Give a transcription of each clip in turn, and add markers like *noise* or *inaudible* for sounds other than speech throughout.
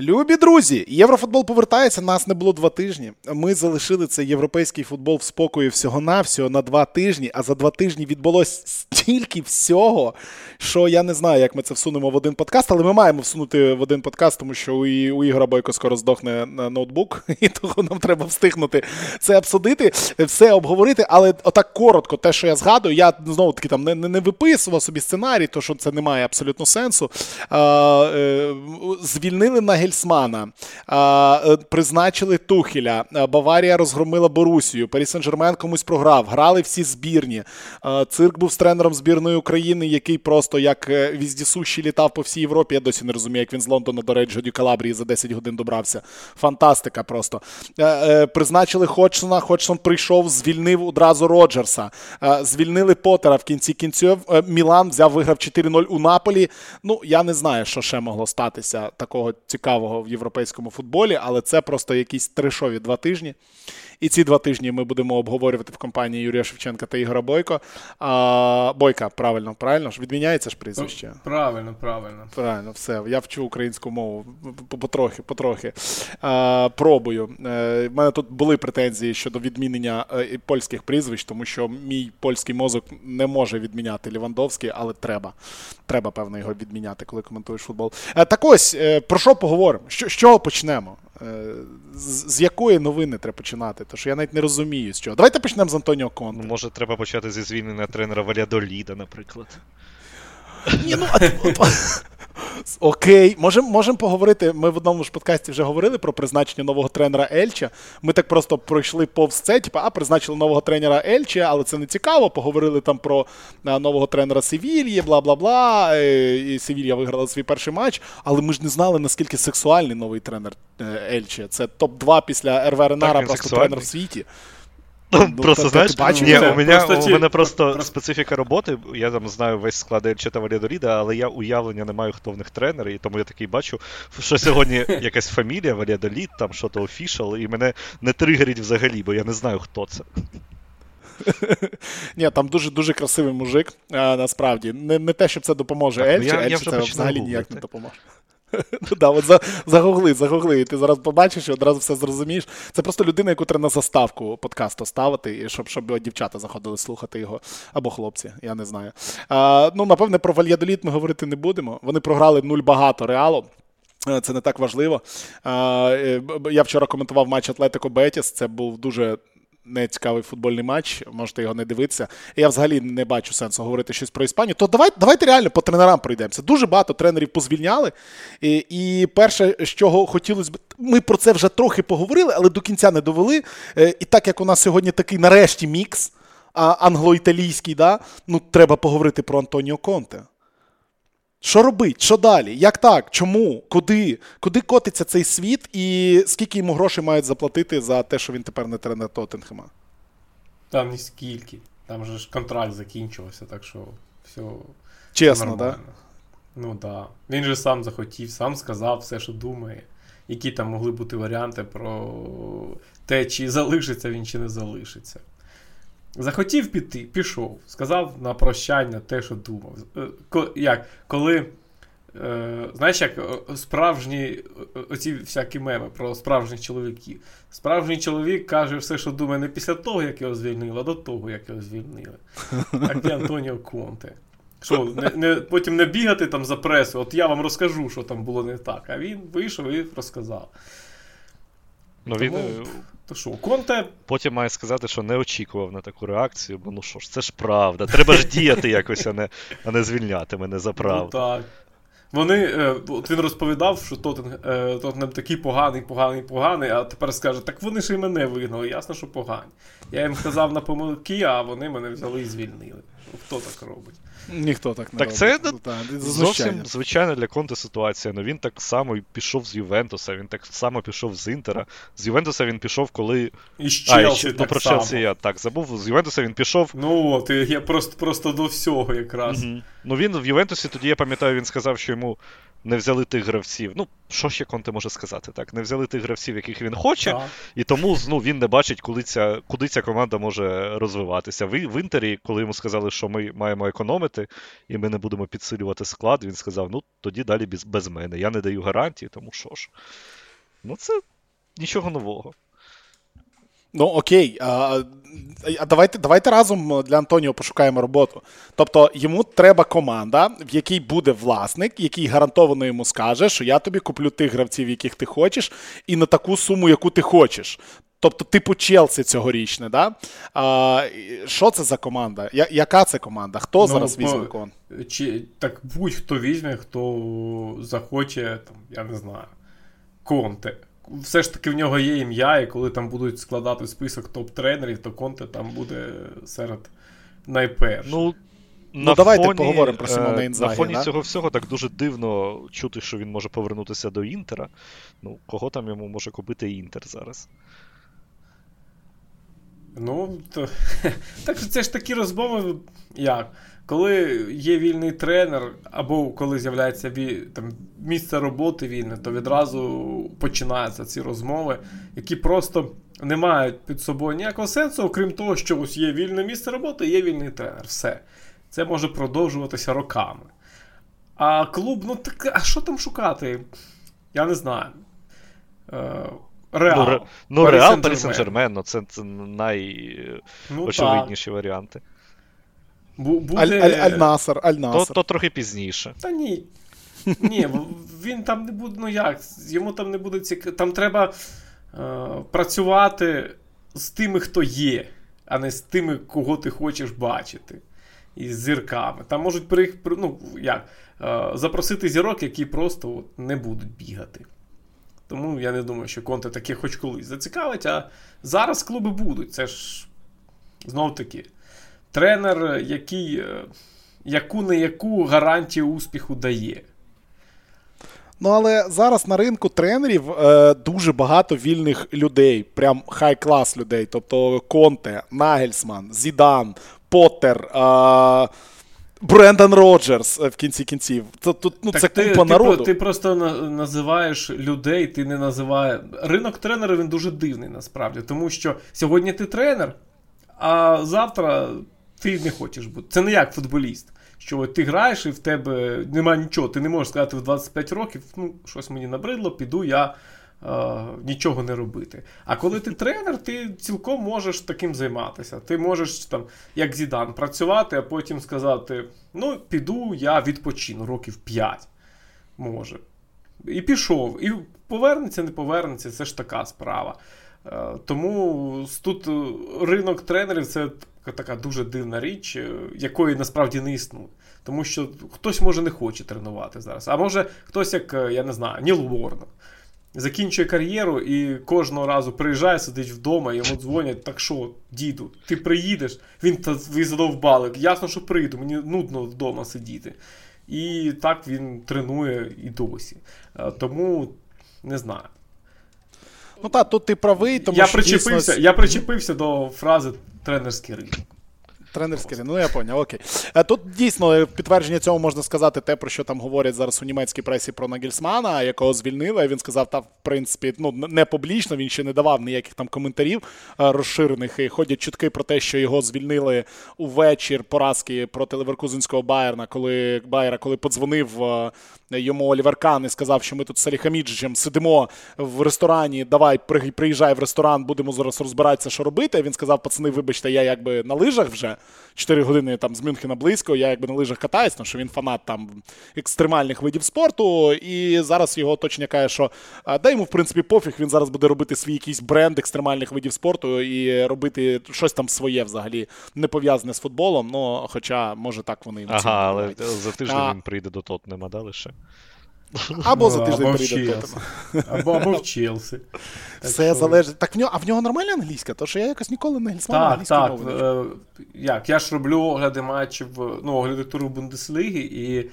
Любі друзі, єврофутбол повертається. Нас не було два тижні. Ми залишили цей європейський футбол в спокої всього-навсього на два тижні. А за два тижні відбулось стільки всього, що я не знаю, як ми це всунемо в один подкаст, але ми маємо всунути в один подкаст, тому що у, Ігора Бойко скоро здохне ноутбук, *laughs* і того нам треба встигнути це обсудити, все обговорити. Але отак коротко, те, що я згадую, я знову таки там не, не, виписував собі сценарій, то що це не має абсолютно сенсу. Е, звільнили на Гельсмана, е, призначили Тухеля, Баварія розгромила Борусію, Парі Сен-Жермен комусь програв, грали всі збірні. Цирк був з тренером збірної України, який просто як е, віздісущий літав по всій Європі. Я досі не розумію, як він з Лондона до Реджо Калабрії за 10 годин добрався. Фантастика просто. Е, призначили Ходжсона, Ходжсон прийшов, звільнив одразу Роджерса. Звільнили Потера в кінці кінців. Мілан взяв, виграв 4-0 у Наполі. Ну, я не знаю, що ще могло статися такого цікавого цікавого в європейському футболі, але це просто якісь трешові два тижні. І ці два тижні ми будемо обговорювати в компанії Юрія Шевченка та Ігора Бойко. А, Бойка, правильно, правильно ж відміняється ж прізвище? Правильно, правильно. Правильно, все. Я вчу українську мову потрохи, потрохи. А, Пробую. У е, мене тут були претензії щодо відмінення е, польських прізвищ, тому що мій польський мозок не може відміняти Лівандовський, але треба. Треба, певно, його відміняти, коли коментуєш футбол. Е, так ось, про що поговоримо? Що, з чого почнемо? З, з якої новини треба починати? Тому що я навіть не розумію з чого. Давайте почнемо з Антоніо Конте. Ну, Може, треба почати зі звільнення тренера Валядоліда, наприклад. Ні, ну, Окей, можемо можем поговорити. Ми в одному ж подкасті вже говорили про призначення нового тренера Ельча. Ми так просто пройшли повз це, типу, а призначили нового тренера Ельча, але це не цікаво. Поговорили там про а, нового тренера Севільї, бла бла бла. Е, і Севілья виграла свій перший матч, але ми ж не знали, наскільки сексуальний новий тренер е, Ельче. Це топ-2 після РВ Ренара, просто сексуальний. тренер в світі. Ну, ну, просто, знаєш, бачив, ні, у мене просто, у мене просто специфіка роботи, я там знаю весь склад Ельчета Валядоліда, але я уявлення не маю, хто в них тренер, і тому я такий бачу, що сьогодні *laughs* якась фамілія Валядолід, там що то офішал, і мене не тригерить взагалі, бо я не знаю, хто це. *laughs* Ні, там дуже-дуже красивий мужик, а, насправді. Не не те, щоб це допоможе Ельчі, ну, Ельчі це взагалі ніяк не допоможе. *laughs* Ну да, от загугли, загугли, і ти зараз побачиш і одразу все зрозумієш. Це просто людина, яку треба на заставку подкасту ставити, щоб щоб дівчата заходили слухати його, або хлопці, я не знаю. А, Ну, напевне, про Вальядоліт ми говорити не будемо. Вони програли нуль багато реалу. Це не так важливо. Е, я вчора коментував матч Атлетико Бетіс. Це був дуже нецікавий футбольний матч, можете його не дивитися. Я взагалі не бачу сенсу говорити щось про Іспанію. То давайте давайте реально по тренерам пройдемося. Дуже багато тренерів позвільняли. І і перше, з чого хотілося б, ми про це вже трохи поговорили, але до кінця не довели. Е, і так як у нас сьогодні такий нарешті мікс англо-італійський, да, ну треба поговорити про Антоніо Конте. Що робить? Що далі? Як так? Чому? Куди? Куди котиться цей світ, і скільки йому грошей мають заплатити за те, що він тепер не тренер Тоттенхема? Там не скільки. Там же ж контракт закінчувався, так що все. Чесно, так? Да? Ну так. Да. Він же сам захотів, сам сказав все, що думає. Які там могли бути варіанти про те, чи залишиться він, чи не залишиться. Захотів піти, пішов. Сказав на прощання те, що думав. Е, як, Коли. Е, знаєш, як справжні оці всякі меми про справжніх чоловіків. Справжній чоловік каже все, що думає, не після того, як його звільнили, а до того, як його звільнили. *laughs* Так і Антоніо Конте. Що, не, не, Потім не бігати там за пресу, от я вам розкажу, що там було не так. А він вийшов і розказав. Ну, Тому... він то що, Конте. Потім має сказати, що не очікував на таку реакцію, бо ну що ж, це ж правда. Треба ж діяти якось, а не а не звільняти мене за правду. Ну, так. Вони, е, от Він розповідав, що Тоттенхем е, такий поганий, поганий, поганий, а тепер скаже, так вони ж і мене вигнали, ясно, що погані. Я їм сказав на помилки, а вони мене взяли і звільнили. Хто так робить? Ніхто так не так робить. це ну, та, зовсім звичайна для Конте ситуація. Ну він так само пішов з Ювентуса, він так само пішов з Інтера. З Ювентуса він пішов, коли. І з Челсі а, і, ну, про Челсі я так забув. З Ювентуса він пішов. Ну от, я просто просто до всього якраз. Угу. Ну він в Ювентусі тоді я пам'ятаю, він сказав, що йому не взяли тих гравців. Ну, що ще Конте може сказати? так? Не взяли тих гравців, яких він хоче, так. і тому ну, він не бачить, куди ця куди ця команда може розвиватися. В, в Інтері, коли йому сказали, що ми маємо економити. і ми не будемо підсилювати склад. Він сказав: ну тоді далі без, без мене. Я не даю гарантії, тому що ж. Ну, це нічого нового. Ну окей, а а давайте давайте разом для Антоніо пошукаємо роботу. Тобто йому треба команда, в якій буде власник, який гарантовано йому скаже, що я тобі куплю тих гравців, яких ти хочеш, і на таку суму, яку ти хочеш. Тобто, типу Челсі цьогорічне, да? А, Що це за команда? Я, Яка це команда? Хто ну, зараз візьме кон? Чи так будь-хто візьме, хто захоче, там, я не знаю, конте все ж таки в нього є ім'я, і коли там будуть складати список топ-тренерів, то Конте там буде серед найперших. Ну, ну давайте фоні, поговоримо про Сімона Інзагі. На фоні да? цього всього так дуже дивно чути, що він може повернутися до Інтера. Ну, кого там йому може купити Інтер зараз? Ну, то, *laughs* так це ж такі розмови, як? Коли є вільний тренер, або коли з'являється там, місце роботи вільне, то відразу починаються ці розмови, які просто не мають під собою ніякого сенсу, окрім того, що ось є вільне місце роботи, є вільний тренер. Все. Це може продовжуватися роками. А клуб, ну так, а що там шукати? Я не знаю. Е, Реал. Ну, Реал Парі Сен-Жермен, ну це, це найочевидніші ну, варіанти. Буде... Аль-Насер, Аль-Насер. То, то трохи пізніше. Та ні. Ні, він там не буде, ну як, йому там не буде цікаво. Там треба е, працювати з тими, хто є, а не з тими, кого ти хочеш бачити. І з зірками. Там можуть при, ну, як, е, запросити зірок, які просто от, не будуть бігати. Тому я не думаю, що Конте таке хоч колись зацікавить, а зараз клуби будуть. Це ж знов таки тренер, який е, яку не яку гарантію успіху дає. Ну, але зараз на ринку тренерів е, дуже багато вільних людей, прям хай-клас людей. Тобто Конте, Нагельсман, Зідан, Поттер, е, Брендан Роджерс е, в кінці кінців. Тут, ну, так Це ти, купа ти, народу. Ти, просто називаєш людей, ти не називаєш. Ринок тренера він дуже дивний насправді, тому що сьогодні ти тренер, а завтра ти не хочеш бути. Це не як футболіст. Що ти граєш і в тебе немає нічого, ти не можеш сказати в 25 років, ну, щось мені набридло, піду я нічого не робити. А коли ти тренер, ти цілком можеш таким займатися. Ти можеш, там, як Зідан, працювати, а потім сказати: ну, піду, я відпочину років 5. Може. І пішов. І повернеться, не повернеться, це ж така справа. Е, тому тут ринок тренерів це така дуже дивна річ, е, якої насправді не існує. Тому що хтось може не хоче тренувати зараз. А може хтось, як е, я не знаю, Ніл Уорнер, закінчує кар'єру і кожного разу приїжджає, сидить вдома, йому дзвонять, так що, діду, ти приїдеш, він задовбали. Ясно, що прийду, мені нудно вдома сидіти. І так він тренує і досі. Е, тому не знаю. Ну так, тут ти правий, тому я що причепився, дійсно... Я причепився до фрази тренерський ринок. Тренерський ринок, ну я поняв, окей. Е, тут дійсно підтвердження цього можна сказати те, про що там говорять зараз у німецькій пресі про Нагельсмана, якого звільнили. Він сказав, та в принципі, ну не публічно, він ще не давав ніяких там коментарів е, розширених. І ходять чутки про те, що його звільнили у вечір поразки проти Леверкузенського Байерна, коли Байера, коли подзвонив е, йому Олівер Кан і сказав, що ми тут з Саліхаміджичем сидимо в ресторані. Давай приїжджай в ресторан, будемо зараз розбиратися, що робити. Він сказав: пацани, вибачте, я якби на лижах вже 4 години там з Мюнхена близько. Я якби на лижах катаюсь, тому що він фанат там екстремальних видів спорту. І зараз його оточення каже, що дай йому в принципі пофіг. Він зараз буде робити свій якийсь бренд екстремальних видів спорту і робити щось там своє взагалі не пов'язане з футболом. Ну, хоча може так вони Ага, але за тиждень а... він прийде до Тотнема, да, лише. Або за тиждень прийде Або або в Челсі. Все що... залежить. Так в нього, а в нього нормальна англійська, тому що я якось ніколи не англійською Так, так. Е, як? Я ж роблю огляди матчів, ну, огляди туру Бундесліги, і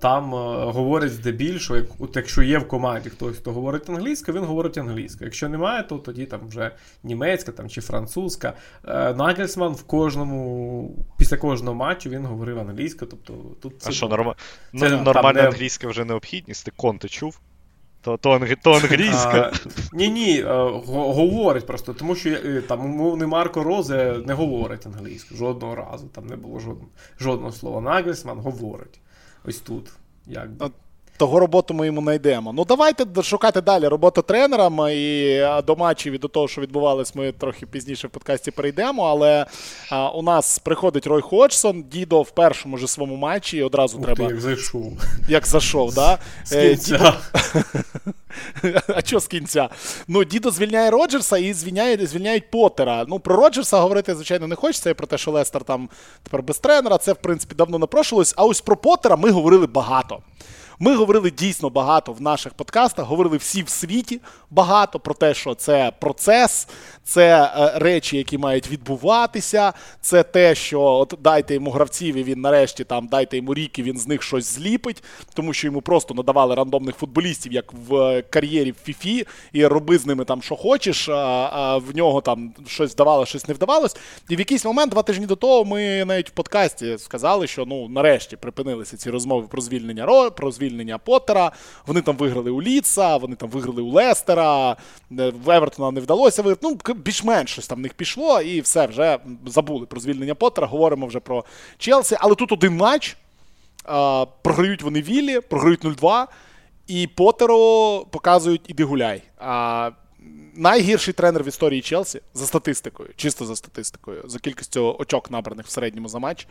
там е, говорять здебільшого, як, от якщо є в команді хтось, хто говорить англійською, він говорить англійською. Якщо немає, то тоді там вже німецька там, чи французька. Е, Нагельсман в кожному, після кожного матчу він говорив англійською. Тобто тут це, А що, норма... це, ну, нормальна не... англійська вже необхідність? Ти конте чув? То то, то англійська. Ні, ні, говорить просто, тому що е, там умовний Марко Розе не говорить англійською жодного разу. Там не було жодного жодного слова. Нагельсман говорить. Ось тут. якби того роботу ми йому знайдемо. Ну давайте шукати далі роботу тренерам і до матчів і до того, що відбувалось, ми трохи пізніше в подкасті перейдемо. Але а, у нас приходить Рой Ходжсон, дідо в першому же своєму матчі. і Одразу Ух треба. Ти, як зайшов. Як зайшов, да? З е, кінця. *laughs* А що з кінця? Ну, дідо звільняє Роджерса і звільняють, звільняють Поттера. Ну, про Роджерса говорити, звичайно, не хочеться. І про те, що Лестер там тепер без тренера. Це, в принципі, давно напрошувалось. А ось про Поттера ми говорили багато. Ми говорили дійсно багато в наших подкастах, говорили всі в світі багато про те, що це процес, це е, речі, які мають відбуватися. Це те, що от дайте йому гравців, і він нарешті там дайте йому рік, і він з них щось зліпить, тому що йому просто надавали рандомних футболістів, як в кар'єрі в Фіфі, і роби з ними там, що хочеш. А, в нього там щось вдавалося, щось не вдавалось. І в якийсь момент, два тижні до того, ми навіть в подкасті сказали, що ну нарешті припинилися ці розмови про звільнення Ро, про звільнення Поттера. Вони там виграли у Ліца, вони там виграли у Лестера. Е, в Евертона не вдалося виграти. Ну, більш-менш щось там в них пішло, і все, вже забули про звільнення Поттера, говоримо вже про Челсі. Але тут один матч. Програють вони Віллі, програють 0-2, і Поттеру показують іди гуляй. А, Найгірший тренер в історії Челсі за статистикою, чисто за статистикою, за кількістю очок набраних в середньому за матч.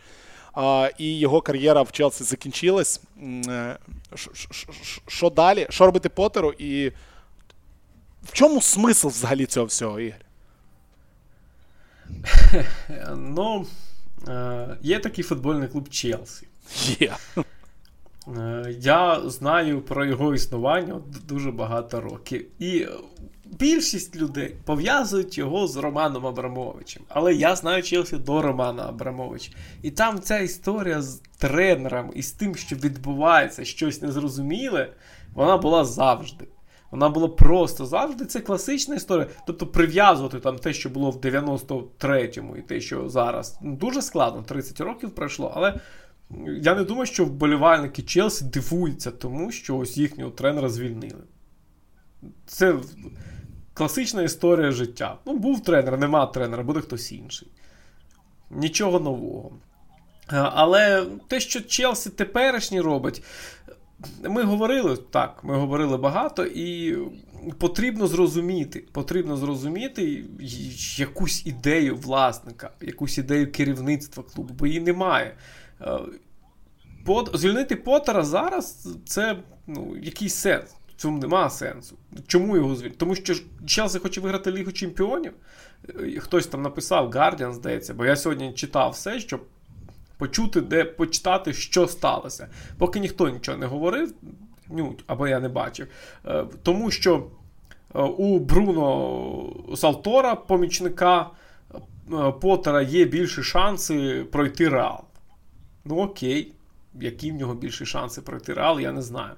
А, І його кар'єра в Челсі закінчилась. Що далі? Що робити Поттеру? І в чому смисл взагалі цього всього Ігор? *laughs* Ну, е, є такий футбольний клуб Челсі. Є. Е, я знаю про його існування дуже багато років. І більшість людей пов'язують його з Романом Абрамовичем. Але я знаю Челсі до Романа Абрамовича. І там ця історія з тренером і з тим, що відбувається щось незрозуміле, вона була завжди. Вона була просто завжди. Це класична історія. Тобто прив'язувати там те, що було в 93-му, і те, що зараз ну, дуже складно, 30 років пройшло, але. Я не думаю, що вболівальники Челсі дивуються тому, що ось їхнього тренера звільнили. Це класична історія життя. Ну, був тренер, нема тренера, буде хтось інший. Нічого нового. Але те, що Челсі теперішній робить, ми говорили так, ми говорили багато, і потрібно зрозуміти, потрібно зрозуміти якусь ідею власника, якусь ідею керівництва клубу, бо її немає. Звільнити Поттера зараз це ну, якийсь сенс. Цьому немає сенсу. Чому його звільнити? Тому що Челсі хоче виграти Лігу Чемпіонів. Хтось там написав Guardian, здається, бо я сьогодні читав все, щоб почути, де почитати, що сталося. Поки ніхто нічого не говорив, ну, або я не бачив. Е, тому що е, у Бруно Салтора, помічника е, Поттера, є більші шанси пройти Реал. Ну окей, які в нього більші шанси пройти Реал, я не знаю.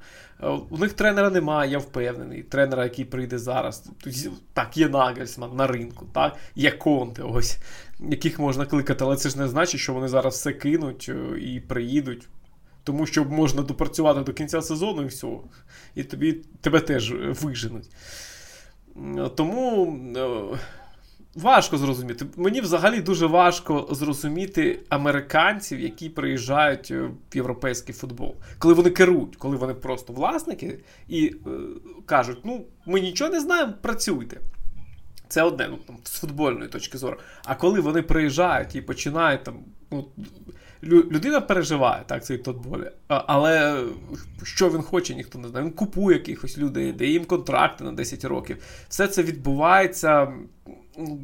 У них тренера немає, я впевнений. Тренера, який прийде зараз. Так, є Нагельсман на ринку, так, є Конте, ось яких можна кликати, але це ж не значить, що вони зараз все кинуть е, і приїдуть. Тому що можна допрацювати до кінця сезону і все. І тобі, тебе теж виженуть. Тому е, важко зрозуміти. Мені взагалі дуже важко зрозуміти американців, які приїжджають е, в європейський футбол. Коли вони керують, коли вони просто власники і е, кажуть: ну, ми нічого не знаємо, працюйте. Це одне, ну там з футбольної точки зору. А коли вони приїжджають і починають там. ну, Людина переживає так, цей тотболі, але що він хоче, ніхто не знає. Він купує якихось людей, дає їм контракти на 10 років. Все це відбувається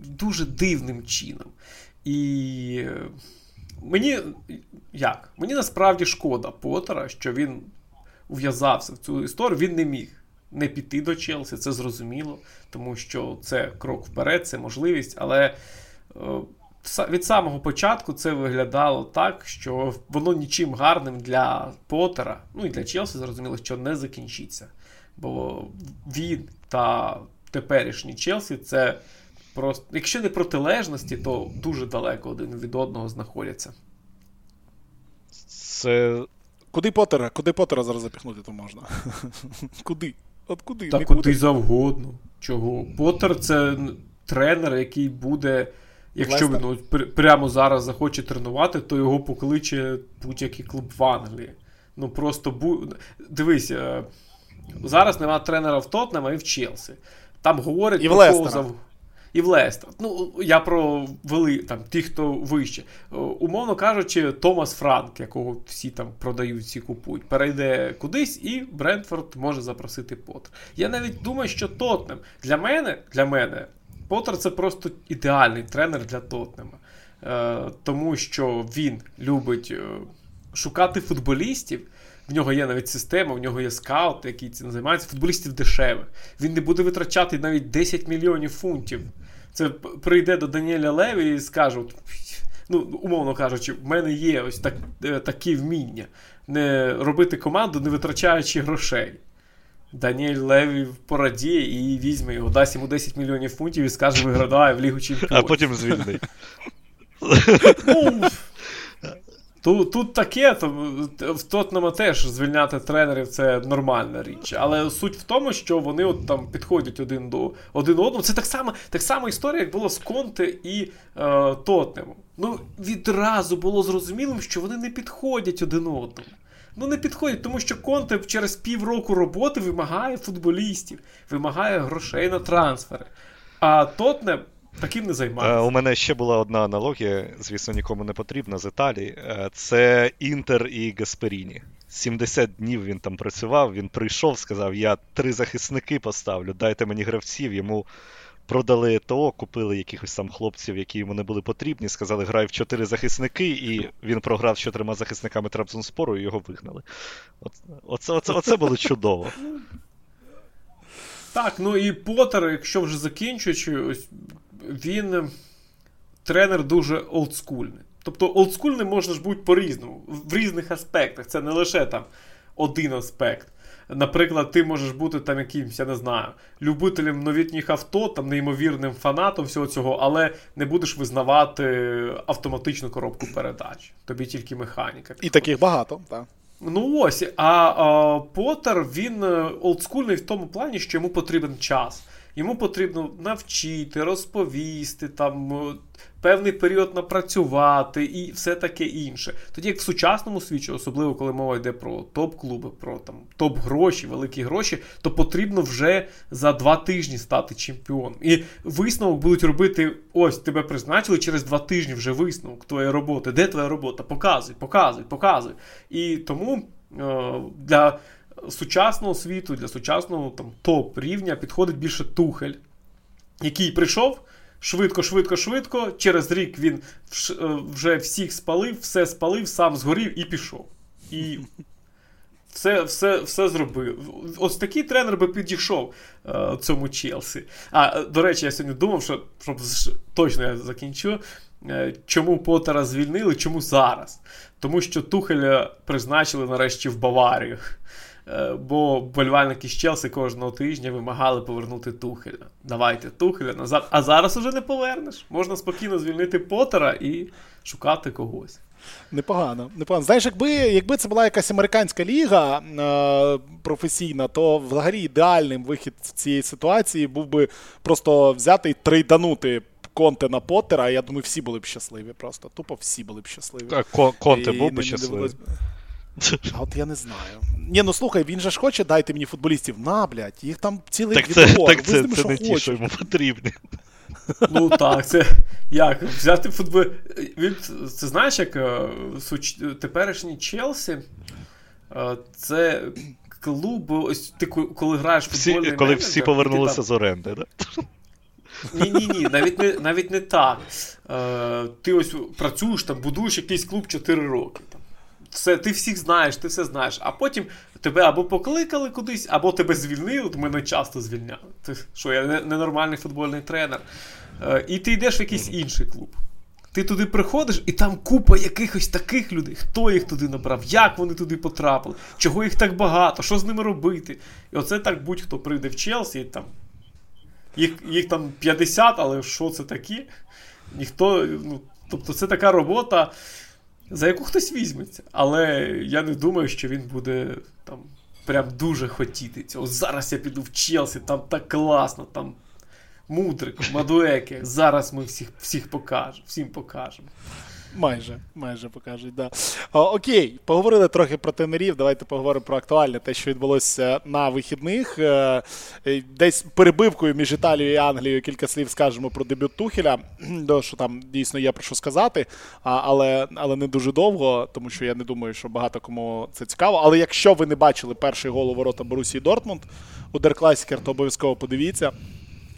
дуже дивним чином. І мені як? Мені насправді шкода Поттера, що він ув'язався в цю історію, він не міг не піти до Челсі, це зрозуміло, тому що це крок вперед, це можливість. Але е, від самого початку це виглядало так, що воно нічим гарним для Поттера, ну і для Челсі, зрозуміло, що не закінчиться. Бо він та теперішній Челсі це просто, якщо не протилежності, то дуже далеко один від одного знаходяться. Це. Куди Поттера? Куди Поттера зараз запіхнути то можна? *laughs* Куди? От куди? Та куди завгодно. Чого? Поттер це тренер, який буде. Якщо він ну, прямо зараз захоче тренувати, то його покличе будь-який клуб в Англії. Ну просто бу... дивись, е, зараз нема тренера в Тотнема і в Челсі. Там говорять і в Лестера. Зав... І в Лестер. Ну, я про вели там ті, хто вище. Е, умовно кажучи, Томас Франк, якого всі там продають, всі купують, перейде кудись, і Брентфорд може запросити Поттер. Я навіть думаю, що Тотнем для мене, для мене, Поттер це просто ідеальний тренер для Тотнема. Е, Тому що він любить е, шукати футболістів. В нього є навіть система, в нього є скаут, який цим займається. Футболістів дешевих. Він не буде витрачати навіть 10 мільйонів фунтів. Це прийде до Даніеля Леві і скаже: ну, умовно кажучи, в мене є ось так, е, такі вміння. Не робити команду, не витрачаючи грошей. Даніель Леві порадіє і візьме його, дасть йому 10 мільйонів фунтів і скаже, виградає в Лігу Чемпіонів. А потім звільнить. *laughs* Тут тут таке, то в Тотнема теж звільняти тренерів це нормальна річ. Але суть в тому, що вони от там підходять один до один одного. Це так само так само історія, як було з Конте і е, Тотнемом. Ну, відразу було зрозумілим, що вони не підходять один одному. Ну, не підходять, тому що Конте через півроку роботи вимагає футболістів, вимагає грошей на трансфери. А Тотнем Таким не займається. У мене ще була одна аналогія, звісно, нікому не потрібна з Італії. Е, це Інтер і Гасперіні. 70 днів він там працював, він прийшов, сказав: Я три захисники поставлю, дайте мені гравців. Йому продали ТО, купили якихось там хлопців, які йому не були потрібні. Сказали, грай в чотири захисники, і він програв з чотирма захисниками Трабзонспору і його вигнали. Оце, оце, оце було чудово. Так, ну і Поттер, якщо вже закінчуючи, ось він е, тренер дуже олдскульний. Тобто олдскульний можна ж бути по-різному, в різних аспектах. Це не лише там один аспект. Наприклад, ти можеш бути там якимсь, я не знаю, любителем новітніх авто, там неймовірним фанатом всього цього, але не будеш визнавати автоматичну коробку передач. Тобі тільки механіка. І таких багато, так. Ну ось, а, а Поттер, він е, олдскульний в тому плані, що йому потрібен час. Йому потрібно навчити, розповісти, там е, певний період напрацювати і все таке інше. Тоді як в сучасному світі, особливо коли мова йде про топ-клуби, про там топ-гроші, великі гроші, то потрібно вже за два тижні стати чемпіоном. І висновок будуть робити: ось тебе призначили через два тижні вже висновок твоєї роботи. Де твоя робота? Показуй, показуй, показуй. І тому е- для сучасного світу, для сучасного там, топ-рівня підходить більше Тухель, який прийшов швидко, швидко, швидко. Через рік він е, вже всіх спалив, все спалив, сам згорів і пішов. І все все, все зробив. Ось такий тренер би підійшов е, цьому Челсі. А, до речі, я сьогодні думав, що щоб точно я закінчу. Е, чому Поттера звільнили? Чому зараз? Тому що Тухеля призначили нарешті в Баварію. Е, бо болівальники з Челсі кожного тижня вимагали повернути Тухеля. Давайте Тухеля назад. А зараз уже не повернеш. Можна спокійно звільнити Поттера і шукати когось. Непогано. непогано. Знаєш, якби якби це була якась американська ліга е, професійна, то взагалі ідеальним вихід з цієї ситуації був би просто взяти і трейданути Конте на Поттера. Я думаю, всі були б щасливі. Просто тупо всі були б щасливі. Конте був би щасливий. А от я не знаю. Ні, ну слухай, він же ж хоче, дайте мені футболістів. На, блядь, їх там цілий Так це, так це, це, це не ті, що йому потрібні. Ну так, це як взяти футбол. Він, Це знаєш, як е, суч... теперішній Челсі, е, це клуб, ось ти коли граєш в футбольний Коли менеджер, всі повернулися там... з оренди, так? Да? Ні, ні, ні, навіть не навіть не так. Е, Ти ось працюєш там, будуєш якийсь клуб 4 роки. Там все, ти всіх знаєш, ти все знаєш. А потім тебе або покликали кудись, або тебе звільнили. От мене часто звільняли. Ти що, я ненормальний футбольний тренер. Е, і ти йдеш в якийсь інший клуб. Ти туди приходиш, і там купа якихось таких людей. Хто їх туди набрав, як вони туди потрапили, чого їх так багато, що з ними робити. І оце так будь-хто прийде в Челсі, і там їх їх там 50, але що це такі? Ніхто, ну, Тобто це така робота за яку хтось візьметься. Але я не думаю, що він буде там прям дуже хотіти цього. Зараз я піду в Челсі, там так класно, там Мудрик, Мадуеки. Зараз ми всіх всіх покажемо, всім покажемо. Майже, майже покажуть, да. Окей, поговорили трохи про тенерів. Давайте поговоримо про актуальне, те, що відбулося на вихідних. Е, е, десь перебивкою між Італією і Англією кілька слів скажемо про дебют Тухеля. *clears throat* що там дійсно є про що сказати, але але не дуже довго, тому що я не думаю, що багато кому це цікаво. Але якщо ви не бачили перший гол у ворота Борусії Дортмунд у Деркласікер, то обов'язково подивіться.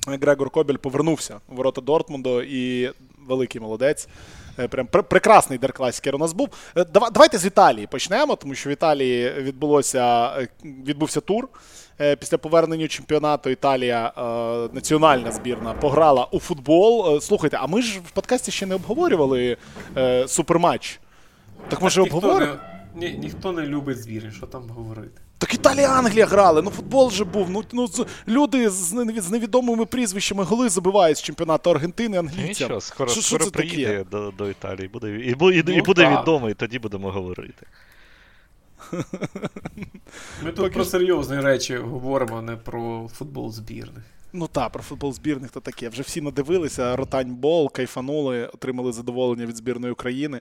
Грегор Кобель повернувся у ворота Дортмунду і великий молодець. Е, прям прекрасний деркласікер у нас був. Е, давайте з Італії почнемо, тому що в Італії відбулося е, відбувся тур. Після повернення чемпіонату Італія національна збірна пограла у футбол. Слухайте, а ми ж в подкасті ще не обговорювали суперматч. Так може обговоримо? Ні, ніхто не любить звірі, що там говорити. Так Італія Англія грали, ну футбол же був. Ну ну люди з з невідомими прізвищами голи забивають з чемпіонату Аргентини англійцям. Нічого, скоро що, скоро що приїде до до Італії буде, і, і, і, ну, і буде відомо, і тоді будемо говорити. *laughs* Ми тут про серйозні речі говоримо, а не про футбол збірних. Ну так, про футбол збірних то таке. Вже всі надивилися, ротань бол, кайфанули, отримали задоволення від збірної України.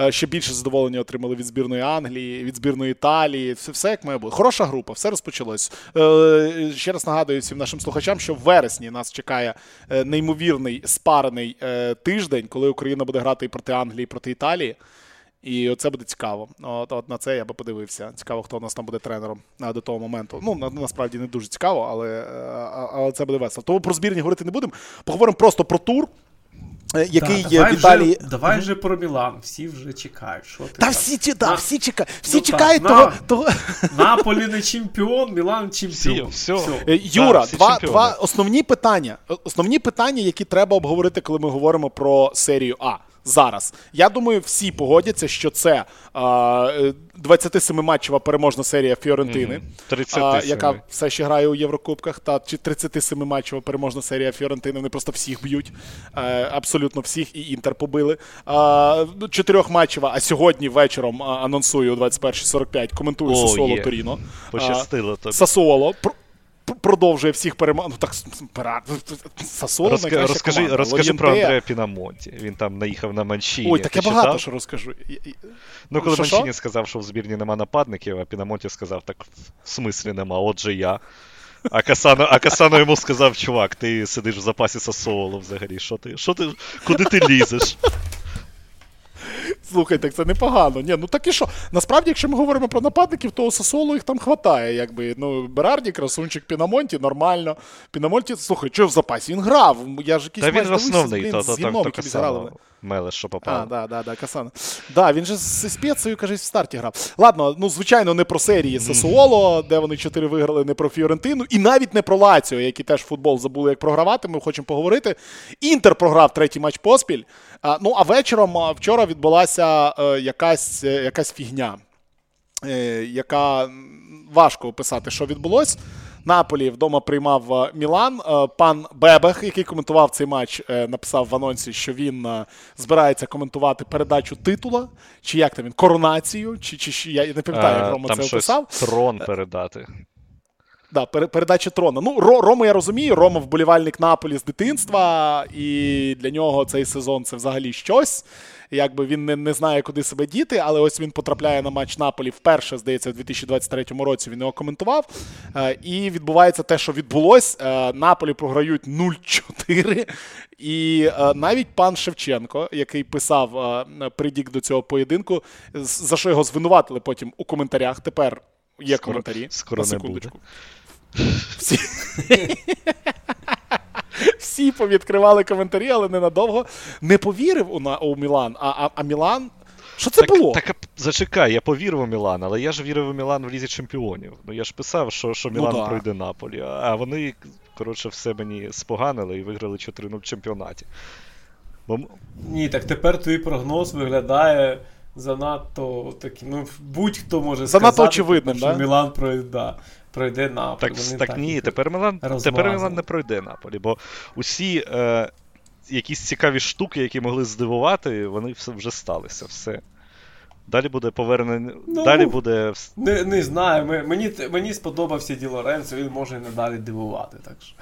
Е, ще більше задоволення отримали від збірної Англії, від збірної Італії. Все, все як має бути. Хороша група, все розпочалось. Е, ще раз нагадую всім нашим слухачам, що в вересні нас чекає е, неймовірний спарений тиждень, коли Україна буде грати і проти Англії, і проти Італії. І це буде цікаво. От, от на це я би подивився. Цікаво, хто у нас там буде тренером до того моменту. Ну, на, насправді не дуже цікаво, але але це буде весело. Тому про збірні говорити не будемо. Поговоримо просто про тур. Е, який да, є Віталій... Вже, давай вже про Мілан, всі вже чекають. Що ти Та всі да, всі чекають всі ну, чекають так, того. На, *laughs* того... Наполі не чемпіон, Мілан чемпіон. Всі, все. все. Е, Юра, да, два два основні питання. Основні питання, які треба обговорити, коли ми говоримо про серію А зараз. Я думаю, всі погодяться, що це а, 27-матчева переможна серія Фіорентини, а, яка все ще грає у Єврокубках, та чи 37-матчева переможна серія Фіорентини. Вони просто всіх б'ють, а, абсолютно всіх, і Інтер побили. А, Чотирьохматчева, а сьогодні вечором анонсую о 21.45, коментую Сосоло Торіно. Пощастило тобі. Сасуоло продовжує всіх перемагати. Ну так Сасоло Розка... Розкажи команда. розкажи про Андрея Пінамонті. Він там наїхав на Манчині. Ой, таке багато що розкажу. Ну, коли Манчині сказав, що в збірні нема нападників, а Пінамонті сказав, так в смислі нема, отже я. А Касано а Касано йому сказав, чувак, ти сидиш в запасі Сасоло взагалі. Що ти? Що ти? Куди ти лізеш? Слухай, так це непогано. Ні, ну так і що? Насправді, якщо ми говоримо про нападників, то у Сосолу їх там хватає. Якби. Ну, Берарді, красунчик, Пінамонті, нормально. Пінамонті, слухай, що в запасі? Він грав. Я ж якийсь Та він основний, то, то, то, то, Касано Мелеш, що попав. А, да, да, да, Касано. Да, він же з спецею, каже, в старті грав. Ладно, ну, звичайно, не про серії Сасуоло, де вони чотири виграли, не про Фіорентину, і навіть не про Лаціо, які теж футбол забули, як програвати. Ми хочемо поговорити. Інтер програв третій матч поспіль. А, Ну, а вечором вчора відбулася е, якась, е, якась фігня, е, яка важко описати, що відбулось. Наполі вдома приймав Мілан. Пан Бебех, який коментував цей матч, написав в анонсі, що він збирається коментувати передачу титула, чи як там він коронацію, чи чи я не пам'ятаю, як Рома там це щось описав. Трон передати. Да, передача трона. Ну, Рому я розумію, Рома вболівальник Наполі з дитинства, і для нього цей сезон це взагалі щось. Якби він не не знає, куди себе діти, але ось він потрапляє на матч Наполі вперше, здається, у 2023 році він його коментував. Е, і відбувається те, що відбулось. Е, Наполі програють 0-4. І е, навіть пан Шевченко, який писав е, придік до цього поєдинку, за що його звинуватили потім у коментарях. Тепер є скоро, коментарі. Скоро на секундочку. Не буде. Всі *laughs* Всі повідкривали коментарі, але ненадовго. Не повірив у, у Мілан, а, а, а Мілан. Що це так, було? Так, зачекай, я повірив у Мілан, але я ж вірив у Мілан в Лізі Чемпіонів. Ну я ж писав, що що Мілан ну, да. пройде Наполі. А вони, коротше, все мені споганили і виграли 4-0 в чемпіонаті. Бо... Ні, так тепер твій прогноз виглядає занадто таким. Ну, будь-хто може занадто сказати, очевидним, що да? Мілан пройде. Да пройде Наполі. Так так, так ні, тепер Мілан тепер Мілан не пройде Наполі, бо усі е, якісь цікаві штуки, які могли здивувати, вони вже сталися. все. Далі буде повернення. Ну, далі буде. Не не знаю. Мені мені сподобався Ді Лоренцо, він може і надалі дивувати. так що.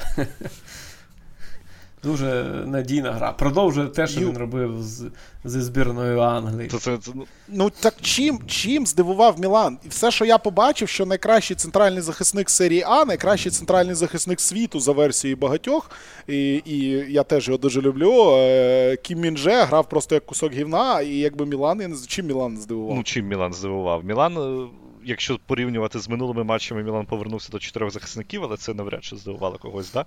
Дуже надійна гра. Продовжує те, що Ю... він робив з, зі збірною Англії. Це, це, це, ну... ну так чим чим здивував Мілан? І все, що я побачив, що найкращий центральний захисник серії А, найкращий центральний захисник світу за версією багатьох. І і я теж його дуже люблю. Е, Кім Мінже грав просто як кусок гівна, і якби Мілан, я не знаю, чим Мілан здивував. Ну, чим Мілан здивував? Мілан. Е, якщо порівнювати з минулими матчами, Мілан повернувся до чотирьох захисників, але це навряд чи здивувало когось, да?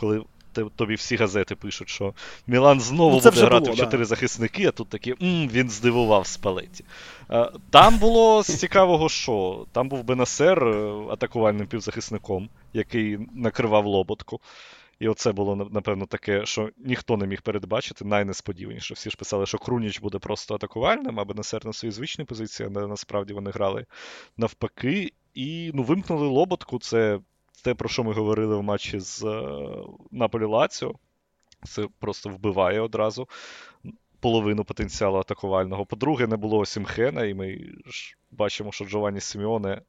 коли тобі всі газети пишуть, що Мілан знову ну, буде грати було, в чотири да. захисники, а тут такі м він здивував Спалеті. Там було з цікавого, що там був Бенасер е, атакувальним півзахисником, який накривав лоботку. І оце було, напевно, таке, що ніхто не міг передбачити, найнесподіваніше. Всі ж писали, що Круніч буде просто атакувальним, а Бенасер на своїй звичній позиції, але насправді вони грали навпаки. І ну, вимкнули лоботку. Це те, про що ми говорили в матчі з е, Наполі Лаціо. Це просто вбиває одразу половину потенціалу атакувального. По-друге, не було Осімхена, і ми ж бачимо, що Джованні Сіміоне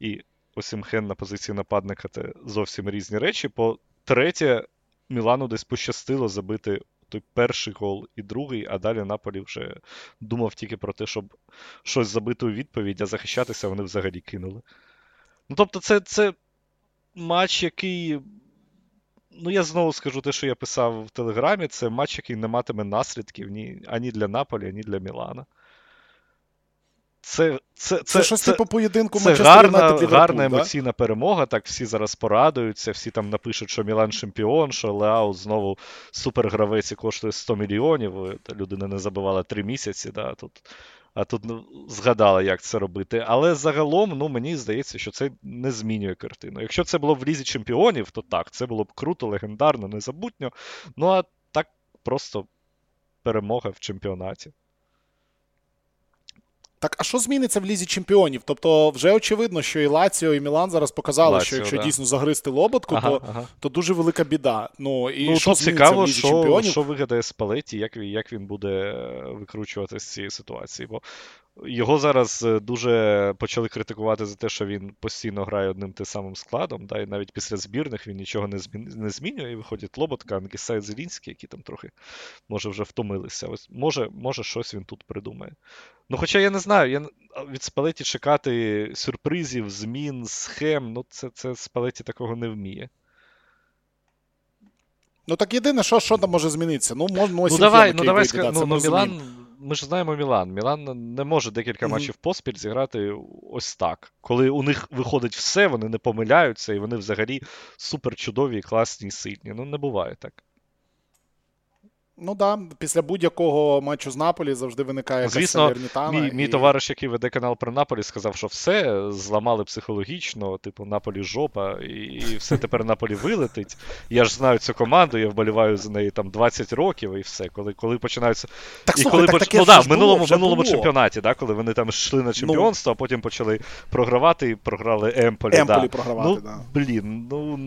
і Осімхен на позиції нападника це зовсім різні речі. По-третє, Мілану десь пощастило забити той перший гол і другий, а далі Наполі вже думав тільки про те, щоб щось забити у відповідь, а захищатися вони взагалі кинули. Ну, тобто, це це матч, який. Ну, я знову скажу те, що я писав в Телеграмі, це матч, який не матиме наслідків ні, ані для Наполі, ані для Мілана. Це це, це, це щось це, типу поєдинку Це гарна гарна емоційна да? перемога. Так всі зараз порадуються, всі там напишуть, що Мілан чемпіон, що Леау знову супергравець і коштує 100 мільйонів. Людина не забивала 3 місяці. Да, Тут а тут ну, згадала, як це робити. Але загалом, ну, мені здається, що це не змінює картину. Якщо це було в лізі чемпіонів, то так, це було б круто, легендарно, незабутньо. Ну а так просто перемога в чемпіонаті. Так, а що зміниться в лізі чемпіонів? Тобто, вже очевидно, що і Лаціо, і Мілан зараз показали, Лаціо, що якщо да. дійсно загризти лоботку, ага, то ага. то дуже велика біда. Ну і ну, що цікаво, в лізі що, чемпіонів? що вигадає Спалеті, як як він буде викручуватися з цієї ситуації. Бо його зараз е, дуже почали критикувати за те, що він постійно грає одним тим самим складом. Да, І навіть після збірних він нічого не не змінює. І виходять Лоботка, Ангісай Зелінський, які там трохи може вже втомилися. Ось Може, може щось він тут придумає. Ну, хоча я не знаю, я від Спалеті чекати сюрпризів, змін, схем, ну це це Спалеті такого не вміє. Ну так єдине, що що там може змінитися. Ну, може, ну, давай, ну, давай, вийде, ну, ну, Мілан ми ж знаємо Мілан. Мілан не може декілька mm-hmm. матчів поспіль зіграти ось так. Коли у них виходить все, вони не помиляються, і вони взагалі супер чудові, класні і сильні. Ну, не буває так. Ну так, да. після будь-якого матчу з Наполі завжди виникає Звісно, мій, і... мій товариш, який веде канал про Наполі, сказав, що все зламали психологічно, типу, Наполі жопа, і все тепер Наполі вилетить. Я ж знаю цю команду, я вболіваю за неї там 20 років і все. Коли коли починаються. Так, і слухай, коли так, поч... ну, да, в минулому минулому чемпіонаті, да, коли вони там йшли на чемпіонство, ну... а потім почали програвати і програли Емполі. Емполі да. програвати, ну, да. Блін, ну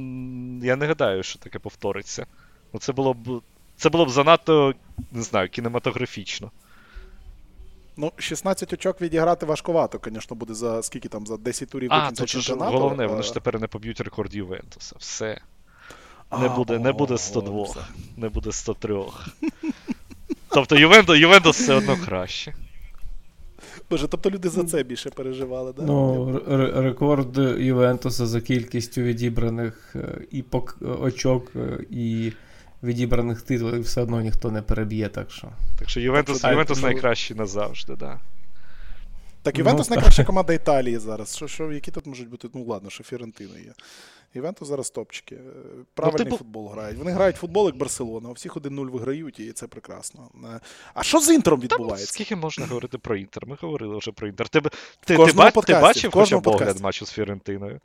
я не гадаю, що таке повториться. Ну, Це було б. Це було б занадто, не знаю, кінематографічно. Ну, 16 очок відіграти важкувато, звісно, буде за скільки там, за 10 турів до кінця чемпіонату. Головне, вони ж тепер не поб'ють рекорд Ювентуса. Все. Не буде не буде 102, не буде 103. Тобто Ювентус, Ювентус все одно краще. Боже, тобто люди за це більше переживали, да? Ну, рекорд Ювентуса за кількістю відібраних е, і очок, е, і відібраних титулів все одно ніхто не переб'є. Так що Так що Ювентус так, Ювентус ну... найкращий назавжди, да. Так, Ювентус ну, найкраща команда Італії зараз. Що, що, Які тут можуть бути? Ну, ладно, що Фірентина є. Ювентус зараз топчики. Правильний ну, типу... футбол грають. Вони грають футбол, як Барселона, у всіх 1-0 виграють, і це прекрасно. А що з інтером відбувається? Та, скільки можна *clears throat* говорити про інтер? Ми говорили вже про інтер. Ти, ти, ти, ти бачив хоча б огляд матчу з Фірентиною?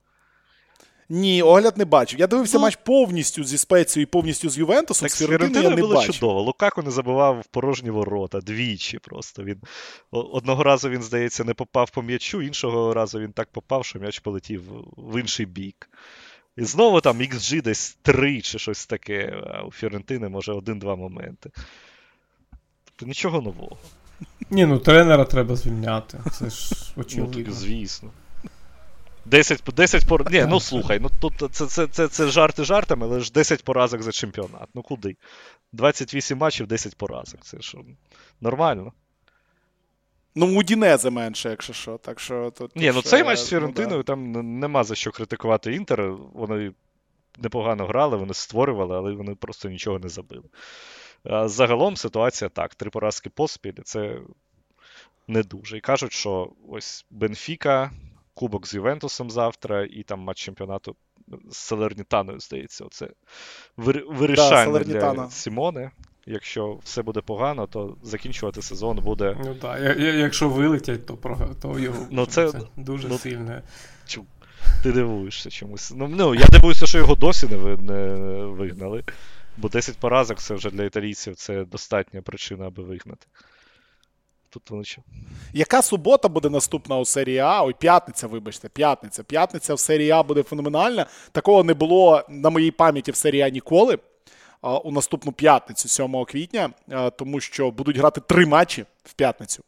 Ні, огляд не бачив. Я дивився ну, матч повністю зі Спецією і повністю з Ювентусом. Так, з Фіорентиною я не було бачив. чудово. Лукаку не забивав в порожні ворота двічі. Просто він одного разу він, здається, не попав по м'ячу, іншого разу він так попав, що м'яч полетів в інший бік. І знову там XG десь 3 чи щось таке, а у Фіорентини може один-два моменти. Тобто нічого нового. Ні, ну тренера треба звільняти. Це ж очевидно. Ну, так, звісно. 10 10 пор... Ні, ну слухай, ну тут це це, це, це жарти жартами, але ж 10 поразок за чемпіонат. Ну куди? 28 матчів, 10 поразок. Це що? Нормально. Ну, у Дінезе менше, якщо що. Так що тут. Ні, ну цей матч з Фіорентиною, ну, да. там нема за що критикувати Інтер. Вони непогано грали, вони створювали, але вони просто нічого не забили. А Загалом ситуація так: три поразки поспіль це не дуже. І кажуть, що ось Бенфіка, Кубок з Ювентусом завтра, і там матч чемпіонату з Салернітаною, здається, оце вирішальне да, для Сімоне. Якщо все буде погано, то закінчувати сезон буде. Ну так, якщо вилетять, то то його ну, це, це дуже ну, сильне. Чу, ти дивуєшся чомусь. Ну, ну, Я дивуюся, що його досі не, не вигнали. Бо 10 поразок це вже для італійців це достатня причина, аби вигнати. Тут вони Яка субота буде наступна у серії А? Ой, п'ятниця, вибачте, п'ятниця. П'ятниця в серії А буде феноменальна. Такого не було на моїй пам'яті в серії А ніколи. У наступну п'ятницю, 7 квітня, тому що будуть грати три матчі в п'ятницю.